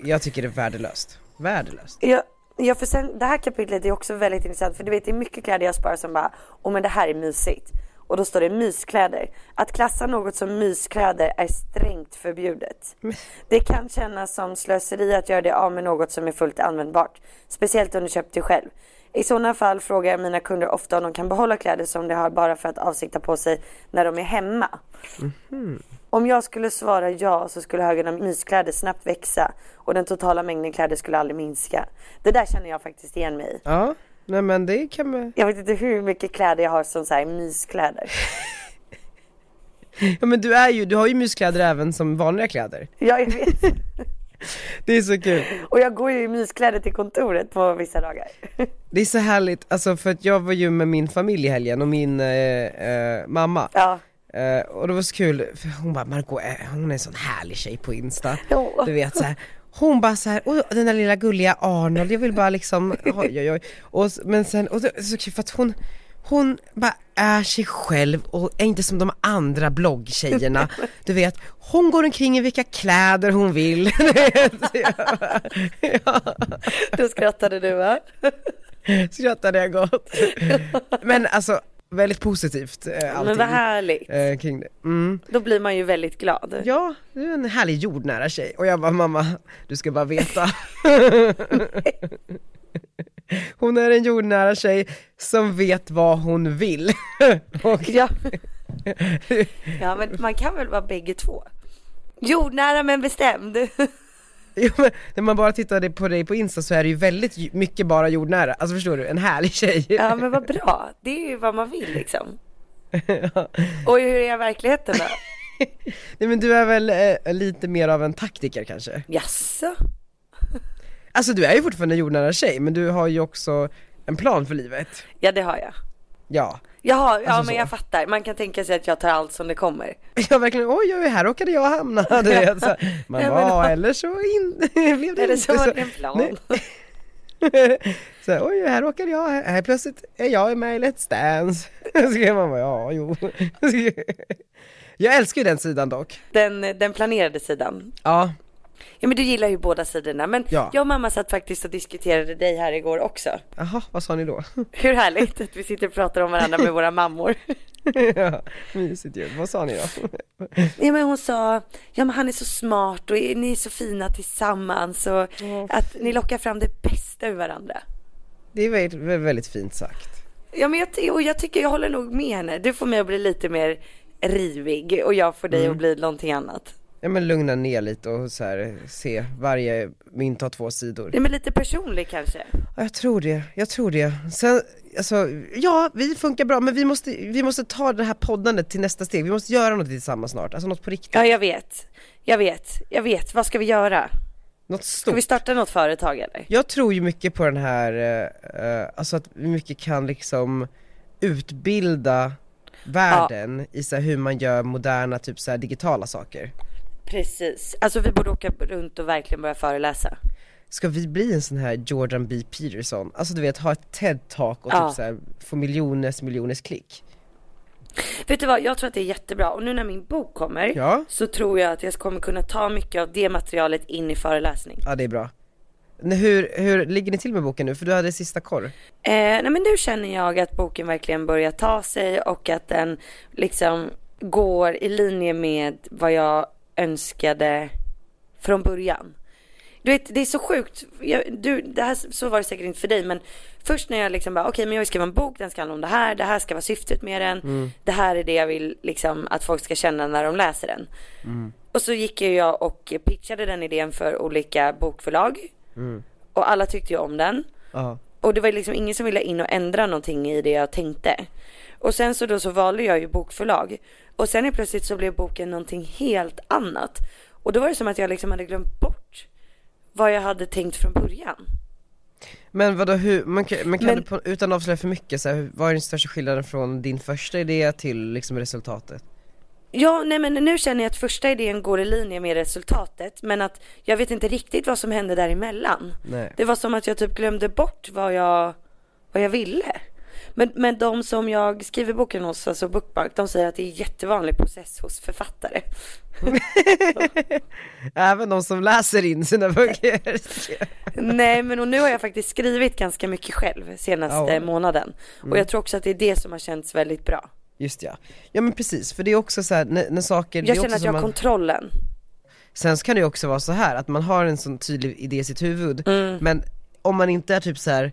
S1: jag tycker det är värdelöst. Värdelöst.
S2: Ja, ja för sen, det här kapitlet är också väldigt intressant för du vet det är mycket kläder jag sparar som bara, åh men det här är mysigt. Och då står det myskläder. Att klassa något som myskläder är strängt förbjudet. Det kan kännas som slöseri att göra det av med något som är fullt användbart. Speciellt om du köpt det själv. I sådana fall frågar jag mina kunder ofta om de kan behålla kläder som de har bara för att avsikta på sig när de är hemma. Om jag skulle svara ja så skulle högen av myskläder snabbt växa och den totala mängden kläder skulle aldrig minska. Det där känner jag faktiskt igen mig i.
S1: Ja, nej men det kan man...
S2: Jag vet inte hur mycket kläder jag har som så här myskläder.
S1: Ja men du är ju, du har ju myskläder även som vanliga kläder.
S2: Ja, jag vet.
S1: Det är så kul.
S2: Och jag går ju i myskläder till kontoret på vissa dagar.
S1: Det är så härligt, alltså för att jag var ju med min familj i helgen och min eh, eh, mamma.
S2: Ja.
S1: Eh, och det var så kul, för hon bara Margot, eh, hon är en sån härlig tjej på Insta.
S2: Ja.
S1: Du vet så här. Hon bara så här, "Oj, den där lilla gulliga Arnold, jag vill bara liksom, oj oj oj. Och, men sen, och det så kul för att hon, hon bara är sig själv och är inte som de andra bloggtjejerna. Du vet, hon går omkring i vilka kläder hon vill. Ja.
S2: Då skrattade du va?
S1: Skrattade jag gott. Men alltså, väldigt positivt eh, allting.
S2: Men vad härligt.
S1: eh, kring det. Mm.
S2: Då blir man ju väldigt glad.
S1: Ja, du är en härlig jordnära tjej. Och jag bara, mamma, du ska bara veta. Hon är en jordnära tjej som vet vad hon vill. Och,
S2: Ja. ja men man kan väl vara bägge två? Jordnära men bestämd.
S1: Jo, men när man bara tittar på dig på Insta så är det ju väldigt mycket bara jordnära. Alltså förstår du, en härlig tjej.
S2: Ja men vad bra. Det är ju vad man vill liksom. Och hur är verkligheten då?
S1: Nej men du är väl eh, lite mer av en taktiker kanske?
S2: Jaså?
S1: Alltså du är ju fortfarande en jordnära tjej, men du har ju också en plan för livet.
S2: Ja det har jag.
S1: Ja.
S2: Jaha, ja
S1: Alltså
S2: men
S1: så.
S2: jag fattar. Man kan tänka sig att jag tar allt som det kommer.
S1: Ja verkligen, oj oj, här råkade jag hamna. Du vet, så. Man
S2: Ja, men-
S1: eller så in, blev det
S2: Eller
S1: inte
S2: så var det en plan.
S1: Så här, oj, här råkade jag, här plötsligt är jag med i Let's Dance. Så man bara, ja, jo. Jag älskar ju den sidan dock.
S2: Den, den planerade sidan.
S1: Ja,
S2: Ja men du gillar ju båda sidorna. Men
S1: Ja.
S2: jag och mamma satt faktiskt och diskuterade dig här igår också.
S1: jaha, vad sa ni då?
S2: Hur härligt att vi sitter och pratar om varandra med våra mammor.
S1: ja, mysigt ju. Vad sa ni då?
S2: Ja men hon sa, ja men han är så smart och ni är så fina tillsammans och att ni lockar fram det bästa ur varandra.
S1: Det är väldigt, väldigt fint sagt.
S2: Ja men jag, och jag tycker jag håller nog med henne. Du får mig att bli lite mer rivig och jag får dig
S1: Mm.
S2: att bli någonting annat.
S1: Ja men lugna ner lite och så här, se varje mynt har två sidor.
S2: Ja men lite personlig kanske.
S1: Ja, jag tror det, jag tror det. Sen, alltså, ja vi funkar bra men vi måste, vi måste ta det här poddandet till nästa steg. Vi måste göra något tillsammans snart, alltså något på riktigt.
S2: Ja jag vet. Jag vet. Jag vet. Vad ska vi göra?
S1: Något
S2: Ska
S1: stort.
S2: vi starta något företag eller?
S1: Jag tror ju mycket på den här, eh, eh, alltså att vi mycket kan liksom utbilda världen i så hur man gör moderna typ så digitala saker.
S2: Precis. Alltså vi borde åka runt och verkligen börja föreläsa.
S1: Ska vi bli en sån här Jordan B Peterson? Alltså du vet, ha ett TED-talk och
S2: Ja.
S1: typ så här, få miljoners miljoners klick.
S2: Vet du vad, jag tror att det är jättebra och nu när min bok kommer
S1: Ja.
S2: så tror jag att jag kommer kunna ta mycket av det materialet in i föreläsning.
S1: Ja det är bra. Hur, hur ligger ni till med boken nu? För du hade sista korr.
S2: Eh, nej men nu känner jag att boken verkligen börjar ta sig och att den liksom går i linje med vad jag önskade från början. Du vet, det är så sjukt. Jag, du, det här, så var det säkert inte för dig, men först när jag liksom bara, okej men jag vill skriva en bok, den ska handla om det här, det här ska vara syftet med den, det här är det jag vill liksom att folk ska känna när de läser den. Och så gick jag och pitchade den idén för olika bokförlag. Och alla tyckte ju om den.
S1: Ja.
S2: Och det var liksom ingen som ville in och ändra någonting i det jag tänkte. Och sen så då så valde jag ju bokförlag. Och sen är plötsligt så blev boken någonting helt annat. Och då var det som att jag liksom hade glömt bort vad jag hade tänkt från början.
S1: Men vadå, hur, man kan, men kan
S2: Men-
S1: du på, utan att avslöja för mycket, så här, vad är den största skillnaden från din första idé till liksom resultatet?
S2: Ja, nej men nu känner jag att första idén går i linje med resultatet men att jag vet inte riktigt vad som hände däremellan.
S1: Nej.
S2: Det var som att jag typ glömde bort vad jag, vad jag ville. Men, men de som jag skriver boken hos, alltså Bookmark, de säger att det är jättevanlig process hos författare.
S1: Även de som läser in sina böcker.
S2: Nej men och nu har jag faktiskt skrivit ganska mycket själv senaste
S1: Ja.
S2: månaden. Och
S1: Mm.
S2: jag tror också att det är det som har känts väldigt bra.
S1: Just ja. Ja men precis, för det är också så här, när, när saker,
S2: Jag känner att jag har
S1: man,
S2: kontrollen.
S1: Sen så kan det ju också vara så här att man har en sån tydlig idé i sitt huvud,
S2: Mm.
S1: men om man inte är typ så här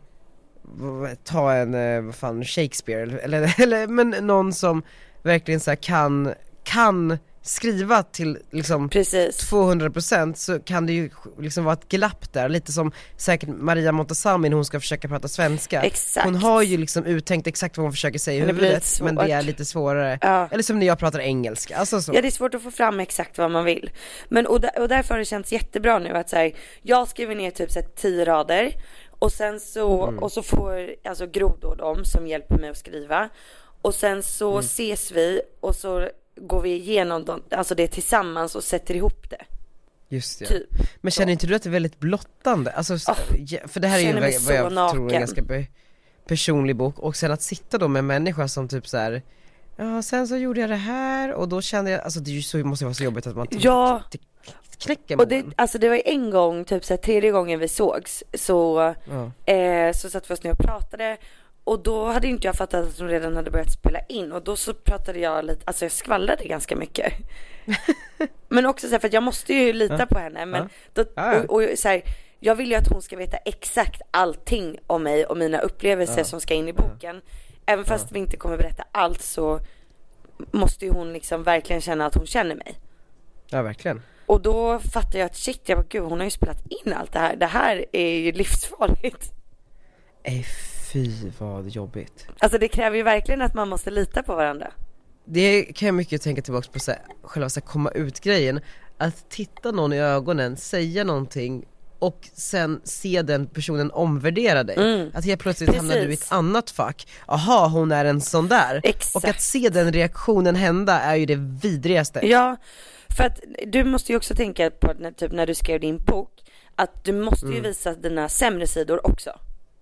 S1: ta en, eh, vad fan, Shakespeare eller, eller, men någon som verkligen så kan, kan skriva till liksom
S2: Precis.
S1: 200% så kan det ju liksom vara ett glapp där, lite som säkert Maria Montazami när hon ska försöka prata svenska
S2: Exakt.
S1: Hon har ju liksom uttänkt exakt vad hon försöker säga i
S2: Men det blir
S1: huvudet men det är lite svårare
S2: Ja.
S1: Eller som när jag pratar engelska, alltså så
S2: Ja det är svårt att få fram exakt vad man vill. Men och, där, och därför har det känts jättebra nu att så här, jag skriver ner typ så här, tio rader och sen så,
S1: Mm.
S2: och så får alltså Gro då de som hjälper mig att skriva. Och sen så
S1: Mm.
S2: ses vi och så går vi igenom dem, alltså det tillsammans och sätter ihop det.
S1: Just det.
S2: Typ.
S1: Men känner inte du att det är väldigt blottande? Alltså, så- ja, för det här är ju vad, vad jag
S2: så
S1: tror är en ganska personlig bok, och sen att sitta då med en människa som typ så här. Ja sen så gjorde jag det här och då kände jag, alltså det är ju så, måste vara så jobbigt att man typ
S2: Ja.
S1: knäcker
S2: Och det, alltså det var en gång, typ så här, tredje gången vi sågs, så,
S1: Ja.
S2: eh, så satt vi oss ner och pratade och då hade inte jag fattat att hon redan hade börjat spela in och då så pratade jag lite, alltså jag skvallrade ganska mycket. men också så här, för att jag måste ju lita
S1: Ja.
S2: på henne men
S1: Ja.
S2: då,
S1: Ja, ja.
S2: och, och så här, jag vill ju att hon ska veta exakt allting om mig och mina upplevelser
S1: Ja.
S2: som ska in i boken. Även fast vi inte kommer berätta allt så måste ju hon liksom verkligen känna att hon känner mig.
S1: Ja verkligen
S2: Och då fattade jag att shit, jag bara gud hon har ju spelat in allt det här. Det här är ju livsfarligt.
S1: Nej fy vad jobbigt
S2: Alltså det kräver ju verkligen att man måste lita på varandra.
S1: Det kan jag mycket tänka tillbaks på så här, själva så här, komma ut grejen Att titta någon i ögonen, säga någonting och sen se den personen omvärdera dig.
S2: Mm.
S1: Att helt plötsligt hamnar du i ett
S2: Precis.
S1: annat fack. Aha, hon är en sån där.
S2: Exakt.
S1: Och att se den reaktionen hända är ju det vidrigaste.
S2: Ja, för att du måste ju också tänka på när, typ när du skrev din bok att du måste ju
S1: Mm.
S2: visa dina sämre sidor också.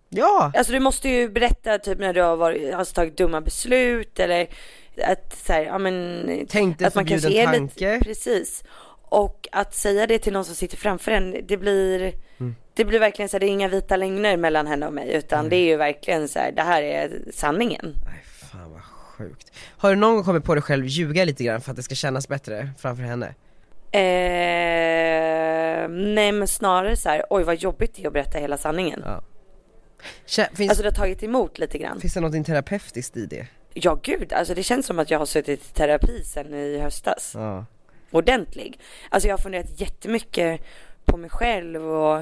S1: Ja!
S2: Alltså du måste ju berätta typ när du har varit, alltså, tagit dumma beslut eller att så här, ja men
S1: Tänkte
S2: att man kanske är
S1: tanke.
S2: lite, precis. Och att säga det till någon som sitter framför en, det blir,
S1: Mm.
S2: det blir verkligen så här, det är inga vita lögner mellan henne och mig utan det är ju verkligen så här, det här är sanningen.
S1: Fan vad sjukt. Har du någon gång kommit på dig själv ljuga lite grann för att det ska kännas bättre framför henne?
S2: Eh, nej men snarare så här, oj vad jobbigt det är att berätta hela sanningen.
S1: Ja. Kä- finns,
S2: Alltså det har tagit emot lite grann.
S1: finns det något terapeutiskt i det?
S2: Ja gud, alltså det känns som att jag har suttit i terapi sen i höstas.
S1: Ja.
S2: Ordentlig. Alltså jag har funderat jättemycket på mig själv och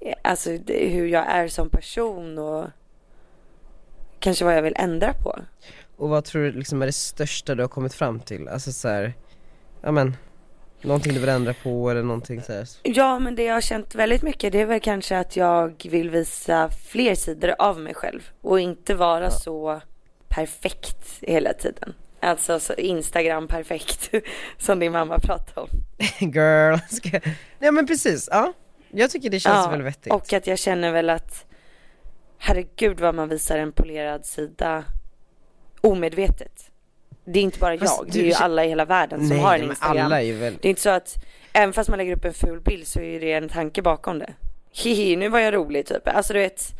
S2: eh, alltså hur jag är som person och kanske vad jag vill ändra på.
S1: Och vad tror du liksom är det största du har kommit fram till? Alltså så här, ja men, någonting du vill ändra på eller någonting så här.
S2: Ja men det jag har känt väldigt mycket det är väl kanske att jag vill visa fler sidor av mig själv och inte vara så perfekt hela tiden. Alltså så Instagram perfekt som din mamma pratade om.
S1: Girl. Ja men precis, ja. Jag tycker det känns väl vettigt.
S2: Och att jag känner väl att herregud vad man visar en polerad sida omedvetet. Det är inte bara
S1: Fast
S2: jag, det är ju alla i hela världen som
S1: Nej,
S2: har en Instagram.
S1: alla är väl-
S2: Det är inte så att, även fast man lägger upp en ful bild så är det en tanke bakom det. Hihi, nu var jag rolig typ. Alltså du vet.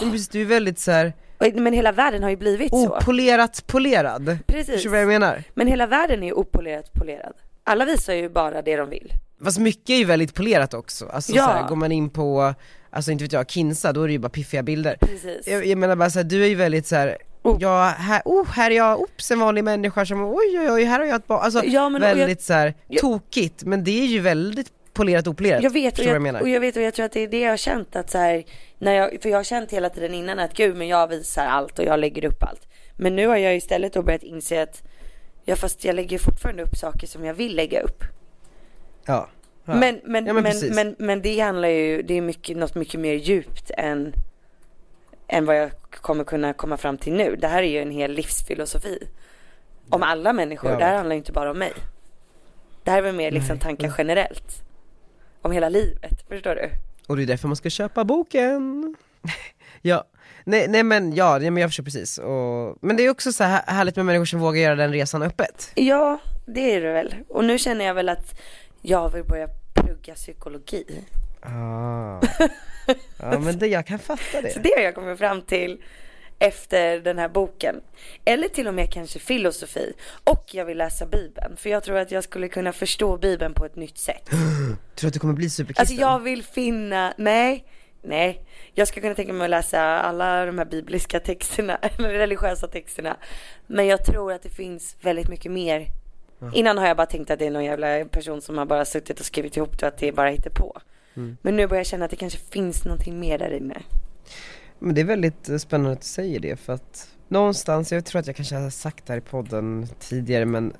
S1: Precis, du är väldigt så här
S2: Men hela världen har ju blivit så.
S1: opolerat polerad.
S2: Precis.
S1: Förstår du vad jag menar?
S2: Men hela världen är opolerat polerad. Alla visar ju bara det de vill.
S1: Fast mycket är ju väldigt polerat också, alltså
S2: Ja.
S1: så här, går man in på, alltså inte vet jag, Kinsa, då är det ju bara piffiga bilder.
S2: Precis.
S1: Jag, jag menar bara såhär, du är ju väldigt så här. Ja, här, oh, här är jag, oops, en vanlig människa som, oj oj oj, här har jag ett barn. Alltså
S2: Ja, men- och jag-
S1: väldigt så här tokigt, men det är ju väldigt polerat opolerat.
S2: Jag vet och jag,
S1: jag menar?
S2: och jag vet och jag tror att det är det jag har känt att så här, när jag, för jag har känt hela tiden innan att gud men jag visar allt och jag lägger upp allt. Men nu har jag istället då börjat inse att, ja fast jag lägger fortfarande upp saker som jag vill lägga upp.
S1: Ja. ja.
S2: Men, men,
S1: Ja, men
S2: men, men, men, det handlar ju, det är mycket, något mycket mer djupt än, än vad jag kommer kunna komma fram till nu. Det här är ju en hel livsfilosofi. om alla människor.
S1: Ja.
S2: Det här handlar ju inte bara om mig. Det här är väl mer liksom tankar generellt. Om hela livet, förstår du?
S1: Och det är därför man ska köpa boken. ja, nej, nej men ja, ja, men jag förstår precis. Och, men det är också så här härligt med människor som vågar göra den resan öppet.
S2: Ja, det är det väl. Och nu känner jag väl att jag vill börja plugga psykologi.
S1: Ah. ja men det, jag kan fatta det.
S2: Så det har jag kommit fram till efter den här boken. Eller till och med kanske filosofi. Och jag vill läsa bibeln. För jag tror att jag skulle kunna förstå bibeln på ett nytt sätt.
S1: Tror du att du kommer bli superkristen?
S2: Alltså jag vill finna, nej, nej. Jag ska kunna tänka mig att läsa alla de här bibliska texterna, eller religiösa texterna. Men jag tror att det finns väldigt mycket mer. Innan har jag bara tänkt att det är någon jävla person som har bara suttit och skrivit ihop det och att det är bara hittar på.
S1: Mm.
S2: Men nu börjar jag känna att det kanske finns någonting mer där inne.
S1: Men det är väldigt eh, spännande att du säger det för att någonstans, jag tror att jag kanske har sagt det här i podden tidigare men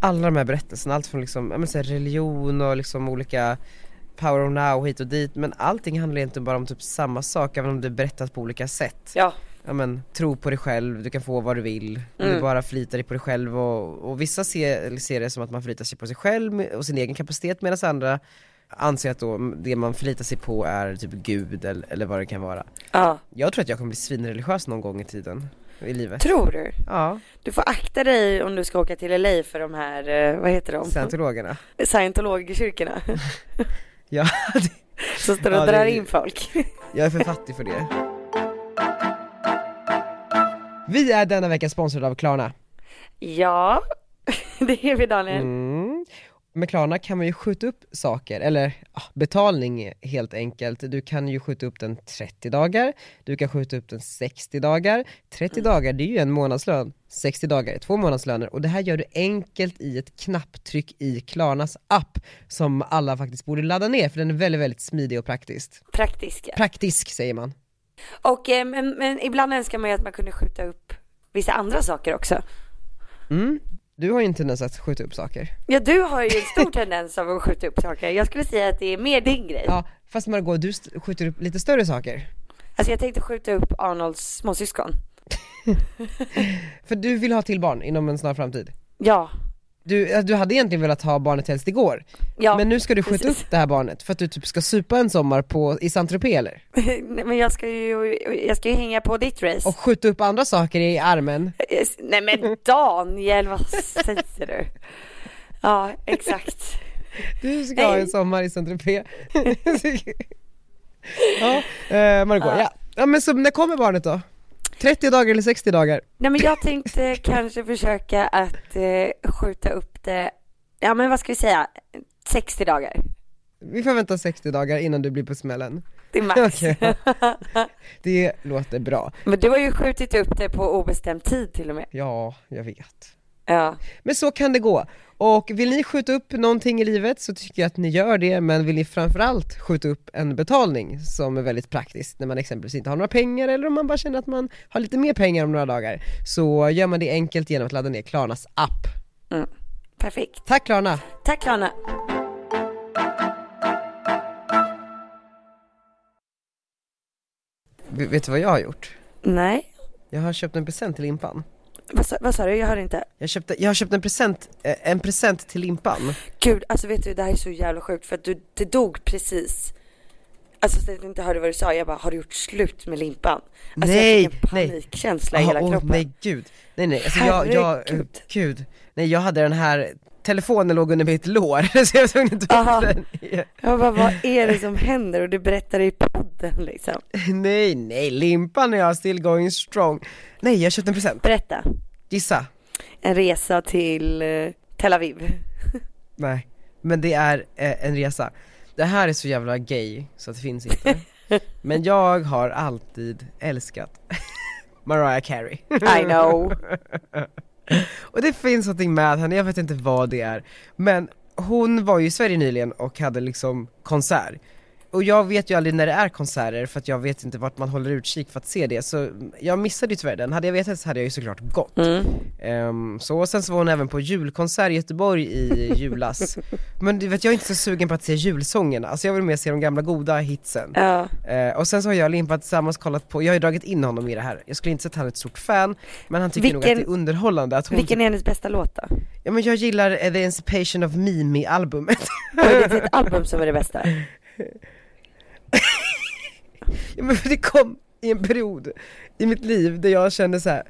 S1: alla de här berättelserna, allt från liksom, ja men så här religion och liksom olika power of now hit och dit men allting handlar inte bara om typ samma sak även om det är berättat på olika sätt.
S2: Ja.
S1: Ja men tro på dig själv, du kan få vad du vill,
S2: Mm.
S1: du bara förlitar dig på dig själv och, och vissa ser, ser det som att man förlitar sig på sig själv och sin egen kapacitet medan andra anser att då det man förlitar sig på är typ gud eller, eller vad det kan vara.
S2: Ja.
S1: Jag tror att jag kommer bli svinreligiös någon gång i tiden i livet.
S2: Tror du?
S1: Ja.
S2: Du får akta dig om du ska åka till LA för de här, eh, vad heter de?
S1: Scientologerna.
S2: Scientologkyrkorna.
S1: Ja,
S2: Som står och
S1: Ja, det-
S2: drar in folk.
S1: jag är för fattig för det. Vi är denna vecka sponsrade av Klarna.
S2: Ja, det är vi Daniel.
S1: Mm. Med Klarna kan man ju skjuta upp saker, eller ja, betalning helt enkelt. Du kan ju skjuta upp den 30 dagar, du kan skjuta upp den 60 dagar. 30 dagar det är ju en månadslön, 60 dagar är två månadslöner och det här gör du enkelt i ett knapptryck i Klarnas app som alla faktiskt borde ladda ner för den är väldigt, väldigt smidig och praktisk.
S2: Praktiska.
S1: Praktisk säger man.
S2: Och eh, men, men ibland önskar man ju att man kunde skjuta upp vissa andra saker också.
S1: Mm. Du har ju en tendens att skjuta upp saker.
S2: Ja, du har ju en stor tendens av att skjuta upp saker. Jag skulle säga att det är mer din grej.
S1: Ja, fast Margot, du skjuter upp lite större saker.
S2: Alltså jag tänkte skjuta upp Arnolds småsyskon.
S1: För du vill ha till barn inom en snar framtid.
S2: Ja.
S1: Du, du hade egentligen velat ha barnet helst igår,
S2: Ja,
S1: men nu ska du skjuta
S2: precis.
S1: upp det här barnet för att du typ ska supa en sommar på, i Saint-Tropez eller?
S2: Nej, men jag ska ju, jag ska ju hänga på ditt race.
S1: Och skjuta upp andra saker i armen.
S2: Nej men Daniel, vad säger du? Ja, exakt.
S1: Du ska ha en sommar i Saint-Tropez. ja, eh, Margot, ja. ja. men så när kommer barnet då? 30 dagar eller 60 dagar?
S2: Nej men jag tänkte kanske försöka att eh, skjuta upp det, ja men vad ska vi säga, 60 dagar.
S1: Vi får vänta 60 dagar innan du blir på smällen.
S2: Det är max.
S1: Okej. Det låter bra.
S2: Men du har ju skjutit upp det på obestämd tid till och med.
S1: Ja, jag vet.
S2: Ja.
S1: Men så kan det gå. Och vill ni skjuta upp någonting i livet så tycker jag att ni gör det, men vill ni framförallt skjuta upp en betalning som är väldigt praktiskt när man exempelvis inte har några pengar eller om man bara känner att man har lite mer pengar om några dagar, så gör man det enkelt genom att ladda ner Klarnas app.
S2: Mm. Perfekt.
S1: Tack Klarna!
S2: Tack Klarna.
S1: Vet du vad jag har gjort?
S2: Nej,
S1: Jag har köpt en present till Limpan.
S2: Vad vad sa du? Jag hörde inte.
S1: Jag, köpte, jag har köpt en present, eh, en present till Limpan.
S2: Gud, alltså vet du, det här är så jävla sjukt för att du, det dog precis. Alltså så att jag inte hörde vad du sa, jag bara, har du gjort slut med limpan? Alltså
S1: nej,
S2: jag fick en
S1: nej.
S2: panikkänsla i hela
S1: åh,
S2: kroppen.
S1: nej gud. Nej nej, alltså jag, jag, gud. Nej jag hade den här, telefonen låg under mitt lår så jag tvungen att ta upp den.
S2: Jag bara, vad är det som händer? Och du berättar i podden liksom.
S1: Nej nej, limpan och jag still going strong. Nej jag köpte en present.
S2: Berätta.
S1: Gissa.
S2: En resa till eh, Tel Aviv.
S1: Nej. Men det är eh, en resa. Det här är så jävla gay så att det finns inte. Men jag har alltid älskat Mariah Carey.
S2: I know
S1: och det finns någonting med henne, jag vet inte vad det är. Men hon var ju i Sverige nyligen och hade liksom konsert och jag vet ju aldrig när det är konserter för att jag vet inte vart man håller utkik för att se det, så jag missade ju tyvärr den. Hade jag vetat så hade jag ju såklart gått.
S2: Mm.
S1: Ehm, så, sen så var hon även på julkonsert i Göteborg i julas. Men du vet, jag är inte så sugen på att se julsångerna, alltså jag vill mer se de gamla goda hitsen.
S2: Ja.
S1: Eh, och sen så har jag och Limpa tillsammans kollat på, jag har ju dragit in honom i det här, jag skulle inte säga att han är ett stort fan, men han tycker nog att
S2: Vilken-
S1: det är underhållande att hon
S2: Vilken är hennes bästa låt då?
S1: Ja men jag gillar The Emancipation of Mimi-albumet
S2: är det ett album som är det bästa?
S1: ja, men för det kom i en period i mitt liv där jag kände så här.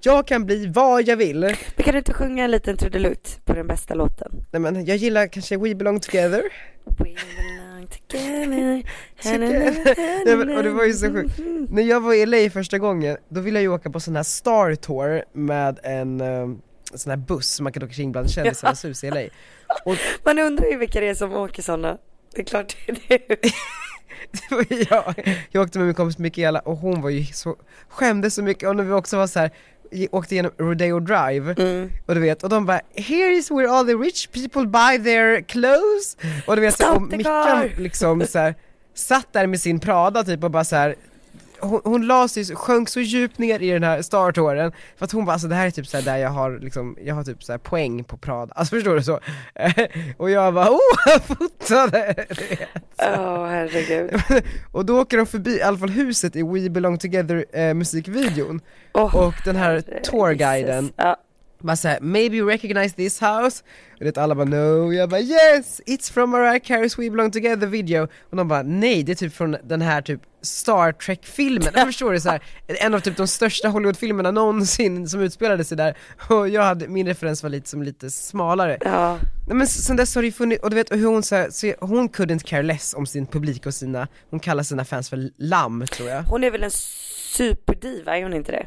S1: jag kan bli vad jag vill
S2: Men kan du inte sjunga en liten trudelutt på den bästa låten?
S1: Nej men jag gillar kanske We belong together
S2: We belong together.
S1: Nej, men, och det var ju så sjukt, när jag var i LA första gången, då ville jag ju åka på sån här Star Tour med en um, sån här buss som man kan åka kring bland kändisarnas hus i LA och
S2: Man undrar ju vilka det är som åker sådana. Det är klart det är du.
S1: det var ju jag, jag åkte med min kompis Mikaela och hon var ju så, skämdes så mycket och när vi också var så här åkte igenom Rodeo Drive
S2: Mm.
S1: och du vet, och de bara 'Here is where all the rich people buy their clothes' och du vet, så, och Mickan liksom så här, satt där med sin Prada typ och bara så här. Hon, hon la sig, sjönk så djupt ner i den här startåren för att hon bara alltså det här är typ så här där jag har liksom, jag har typ så här poäng på Prada, alltså förstår du så? och jag bara oh, jag fotade!
S2: Åh herregud.
S1: och då åker de förbi i alla fall huset i We belong together eh, musikvideon
S2: Åh,
S1: och den här
S2: herre
S1: tourguiden.
S2: Ja.
S1: Bara såhär, maybe you recognize this house? Och det alla bara no, jag bara yes! It's from Mariah Carey's We belong together video Och de bara nej, det är typ från den här typ Star Trek-filmen, jag förstår det så här, en av typ de största Hollywood-filmerna någonsin som utspelade sig där Och jag hade, min referens var lite som lite smalare
S2: Ja.
S1: Men sen dess har det ju funnits, och du vet hur hon så, här, så hon couldn't care less om sin publik och sina, hon kallar sina fans för lamm tror jag
S2: Hon är väl en superdiva, är hon inte det?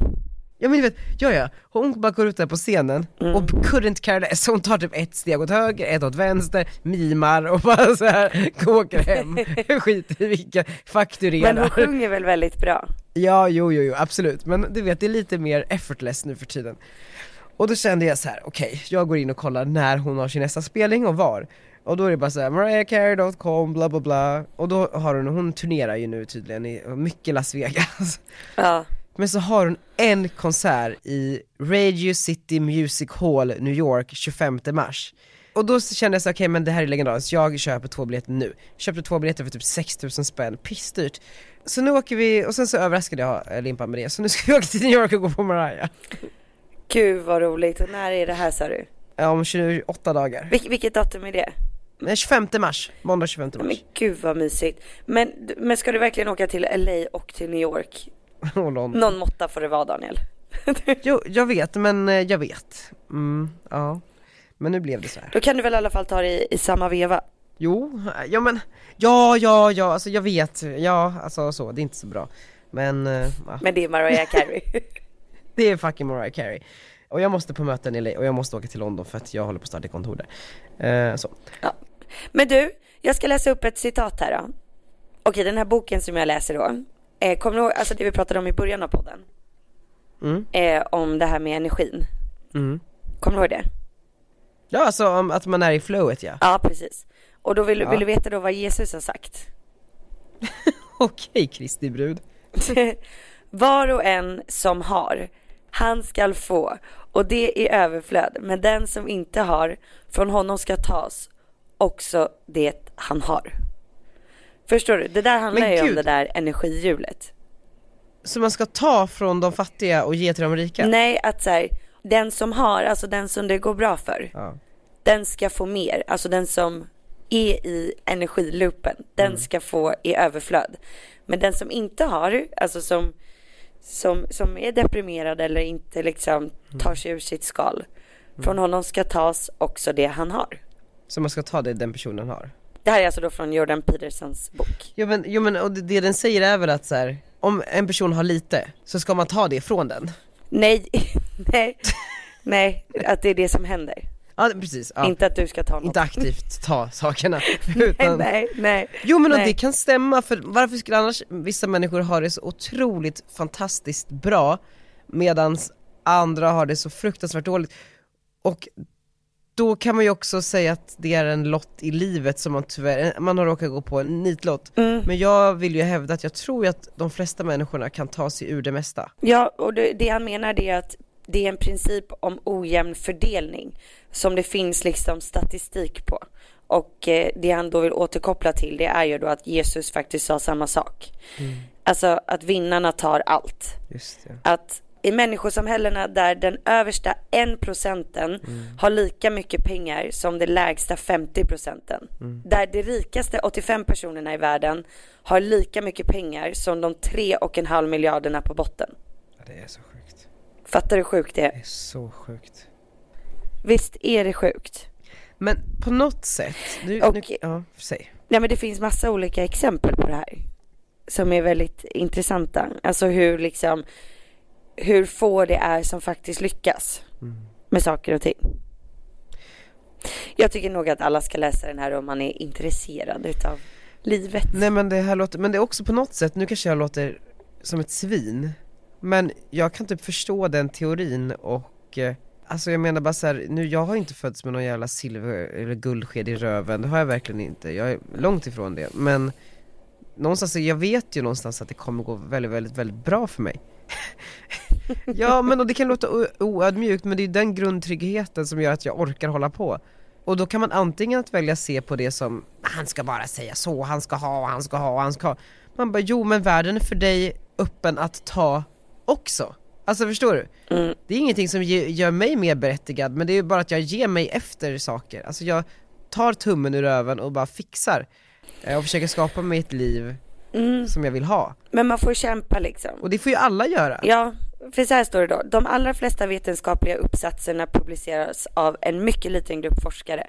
S1: Ja men du vet, ja ja, hon bara går ut där på scenen och couldn't care less, hon tar typ ett steg åt höger, ett åt vänster, mimar och bara så här åker hem, skiter i vilka, fakturerar.
S2: Men hon sjunger väl väldigt bra?
S1: Ja, jo, jo, jo, absolut, men du vet det är lite mer effortless nu för tiden. Och då kände jag så här: okej, jag går in och kollar när hon har sin nästa spelning och var. Och då är det bara såhär, mariahcarey.com, bla bla bla. Och då har hon, hon turnerar ju nu tydligen i mycket Las Vegas.
S2: Ja.
S1: Men så har hon en konsert i Radio City Music Hall, New York, 25 mars. Och då kände jag så okej men det här är legendariskt, jag köper två biljetter nu. Köpte två biljetter för typ 6000 spänn, pissdyrt. Så nu åker vi, och sen så överraskade jag Limpan med det, så nu ska vi åka till New York och gå på Mariah.
S2: Gud vad roligt. Och när är det här sa du?
S1: Ja, om 28 dagar.
S2: Vil- vilket datum är det?
S1: Nej, 25 mars, måndag 25
S2: Men
S1: mars.
S2: gud vad mysigt. Men, men ska du verkligen åka till LA och till New York?
S1: Och London.
S2: Någon måtta får det vara Daniel.
S1: Jo, jag vet, men eh, jag vet. Mm, ja. Men nu blev det så här.
S2: Då kan du väl i alla fall ta det i, i samma veva?
S1: Jo, ja men, ja, ja, ja, alltså jag vet, ja, alltså så, det är inte så bra. Men, eh, ja,
S2: Men det är Mariah Carey.
S1: det är fucking Mariah Carey. Och jag måste på möten i LA och jag måste åka till London för att jag håller på att starta kontor där. Eh, så.
S2: Men du, jag ska läsa upp ett citat här då. Okej, den här boken som jag läser då. Eh, kommer du ihåg, alltså det vi pratade om i början av podden?
S1: Mm.
S2: Eh, om det här med energin.
S1: Mm.
S2: Kommer du ihåg det?
S1: Ja, alltså om att man är i flowet ja.
S2: Ja, precis. Och då vill,
S1: Ja.
S2: vill du veta då vad Jesus har sagt?
S1: Okej Kristi brud.
S2: Var och en som har, han skall få, och det i överflöd. Men den som inte har, från honom ska tas också det han har. Förstår du? Det där handlar
S1: Men
S2: ju om
S1: gud.
S2: det där energihjulet.
S1: Så man ska ta från de fattiga och ge till de rika?
S2: Nej, att så här, den som har, alltså den som det går bra för,
S1: Ja.
S2: den ska få mer. Alltså den som är i energiloopen, den
S1: Mm.
S2: ska få i överflöd. Men den som inte har, alltså som, som, som är deprimerad eller inte liksom
S1: Mm.
S2: tar sig ur sitt skal, från honom ska tas också det han har.
S1: Så man ska ta det den personen har?
S2: Det här är alltså då från Jordan Petersons bok.
S1: Jo men, jo, men och det, den säger är väl att så här, om en person har lite, så ska man ta det från den?
S2: Nej, nej, nej, att det är det som händer.
S1: Ja precis, ja.
S2: Inte att du ska ta något.
S1: Inte aktivt ta sakerna.
S2: Nej,
S1: utan...
S2: nej, nej.
S1: Jo men och
S2: nej.
S1: det kan stämma, för varför skulle annars vissa människor ha det så otroligt fantastiskt bra, medan andra har det så fruktansvärt dåligt? Och då kan man ju också säga att det är en lott i livet som man tyvärr, man har råkat gå på en nitlott.
S2: Mm.
S1: Men jag vill ju hävda att jag tror ju att de flesta människorna kan ta sig ur det mesta.
S2: Ja, och det, det han menar det är att det är en princip om ojämn fördelning som det finns liksom statistik på. Och eh, det han då vill återkoppla till det är ju då att Jesus faktiskt sa samma sak. Alltså att vinnarna tar allt.
S1: Just det.
S2: Att i människosamhällena där den översta en procenten har lika mycket pengar som det lägsta 50 procenten. Där de rikaste 85 personerna i världen har lika mycket pengar som de tre och en halv miljarderna på botten.
S1: Ja, det är så sjukt.
S2: Fattar du hur sjukt det
S1: Det
S2: är?
S1: är så sjukt.
S2: Visst är det sjukt?
S1: Men på något sätt, nu,
S2: Och-
S1: nu, ja, säg.
S2: Ja men det finns massa olika exempel på det här. Som är väldigt intressanta. Alltså hur liksom, hur få det är som faktiskt lyckas med saker och ting. Jag tycker nog att alla ska läsa den här om man är intresserad utav livet.
S1: Nej men det här låter, men det är också på något sätt, nu kanske jag låter som ett svin, men jag kan typ förstå den teorin och eh, Alltså jag menar bara så här, nu jag har inte fötts med någon jävla silver eller guldsked i röven, det har jag verkligen inte, jag är långt ifrån det, men Någonstans, jag vet ju någonstans att det kommer gå väldigt, väldigt, väldigt bra för mig Ja men och det kan låta oödmjukt men det är den grundtryggheten som gör att jag orkar hålla på. Och då kan man antingen att välja se på det som, han ska bara säga så, han ska ha, han ska ha, han ska ha. Man bara, jo men världen är för dig öppen att ta också. Alltså förstår du? Det är ingenting som ge, gör mig mer berättigad men det är ju bara att jag ger mig efter saker. Alltså jag tar tummen ur röven och bara fixar eh, och försöker skapa mig ett liv som jag vill ha
S2: Men man får kämpa liksom.
S1: Och det får ju alla göra
S2: Ja, för så här står det då. De allra flesta vetenskapliga uppsatserna publiceras av en mycket liten grupp forskare.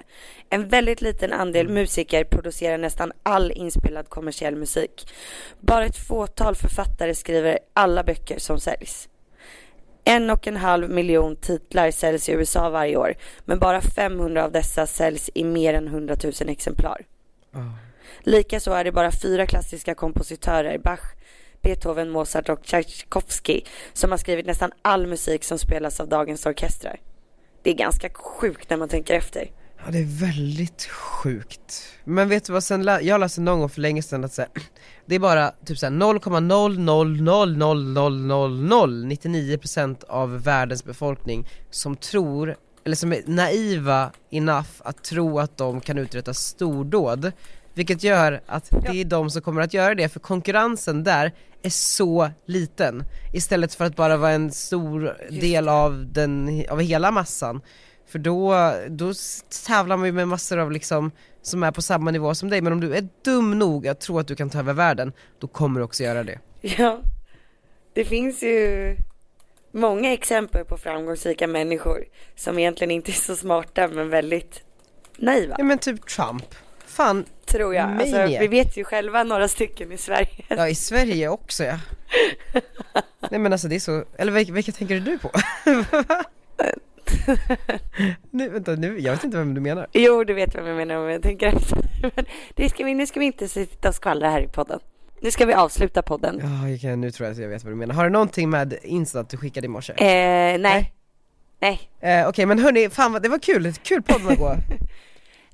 S2: En väldigt liten andel musiker producerar nästan all inspelad kommersiell musik. Bara ett fåtal författare skriver alla böcker som säljs. En och en halv miljon titlar säljs i USA varje år, men bara 500 av dessa säljs i mer än 100 000 exemplar. Likaså är det bara fyra klassiska kompositörer, Bach, Beethoven, Mozart och Tchaikovsky, som har skrivit nästan all musik som spelas av dagens orkestrar. Det är ganska sjukt när man tänker efter.
S1: Ja det är väldigt sjukt Men vet du vad, sen lä- jag läste någon gång för länge sedan att så här, det är bara typ såhär 0,0000099% av världens befolkning som tror, eller som är naiva enough att tro att de kan uträtta stordåd vilket gör att det är de som kommer att göra det, för konkurrensen där är så liten. Istället för att bara vara en stor del av, den, av hela massan. För då, då tävlar man ju med massor av liksom, som är på samma nivå som dig, men om du är dum nog att tro att du kan ta över världen, då kommer du också göra det.
S2: Ja, det finns ju många exempel på framgångsrika människor som egentligen inte är så smarta men väldigt naiva.
S1: Ja men typ Trump, fan,
S2: Tror jag. Alltså, vi vet ju själva några stycken i Sverige.
S1: ja i Sverige också ja Nej men alltså det är så, eller vilka, vilka tänker du på? nu, vänta, nu, jag vet inte vem du menar
S2: Jo, du vet vad jag menar om jag tänker efter. Det ska vi, nu ska vi inte sitta och skvallra här i podden. Nu ska vi avsluta podden.
S1: Ja, kan, nu tror jag att jag vet vad du menar. Har det någonting med Insta att du skickade i morse?
S2: Eh, nej. Nej.
S1: Eh, Okej men hörni, fan vad, det var kul, kul podd Margot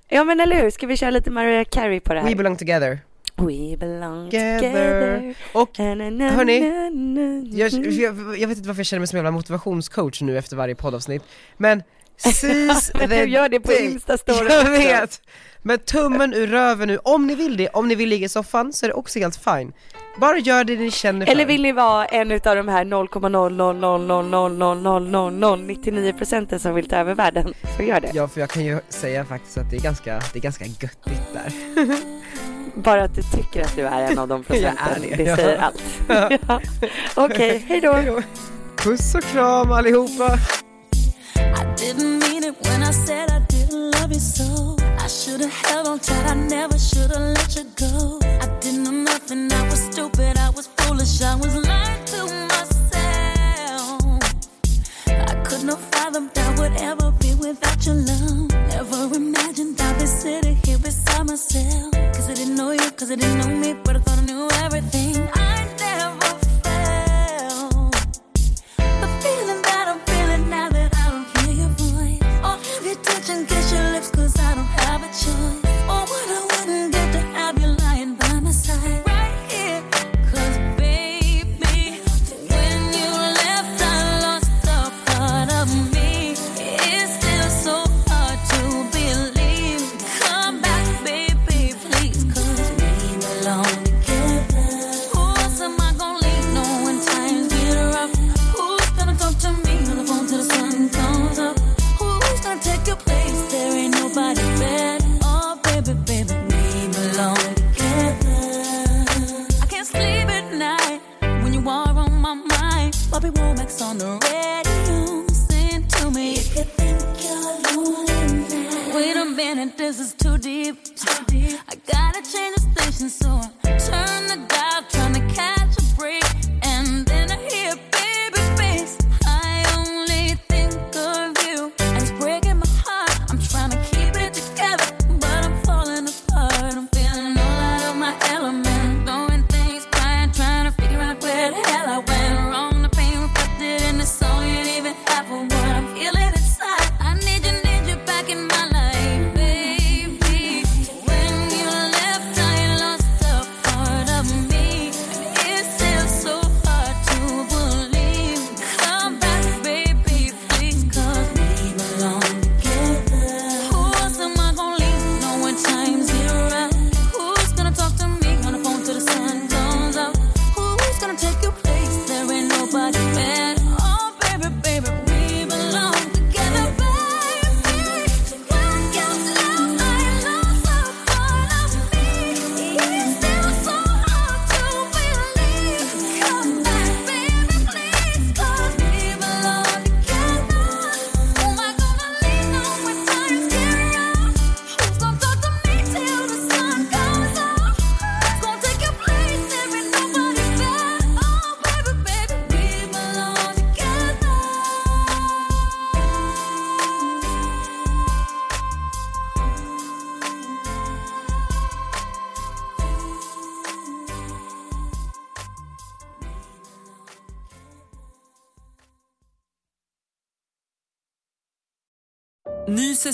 S2: Ja men eller hur, ska vi köra lite Mariah Carey på det här?
S1: We belong together
S2: We belong
S1: Together.
S2: together.
S1: Och hörni, jag, jag, jag vet inte varför jag känner mig som en jävla motivationscoach nu efter varje poddavsnitt Men seize the
S2: du gör det på
S1: day.
S2: Insta-story
S1: Jag vet! Men tummen ur röven nu, om ni vill det, om ni vill ligga i soffan så är det också helt fine Bara gör det ni känner för
S2: Eller vill ni vara en utav de här 0,000000099 procenten som vill ta över världen, så gör det.
S1: Ja för jag kan ju säga faktiskt att det är ganska, det är ganska göttigt där
S2: Bara att du tycker att du är en av de procenten,
S1: det,
S2: det
S1: ja.
S2: säger allt. ja. Okej, hej då.
S1: Puss och kram allihopa!
S8: I didn't mean it when I said I didn't love you so. I should have held on tight, I never should have let you go. I didn't know nothing, I was stupid, I was foolish, I was lying to myself. I could not fathom that would ever be without your love. Never imagined I'd be sitting here beside myself. Cause I didn't know you, cause I didn't know me, but I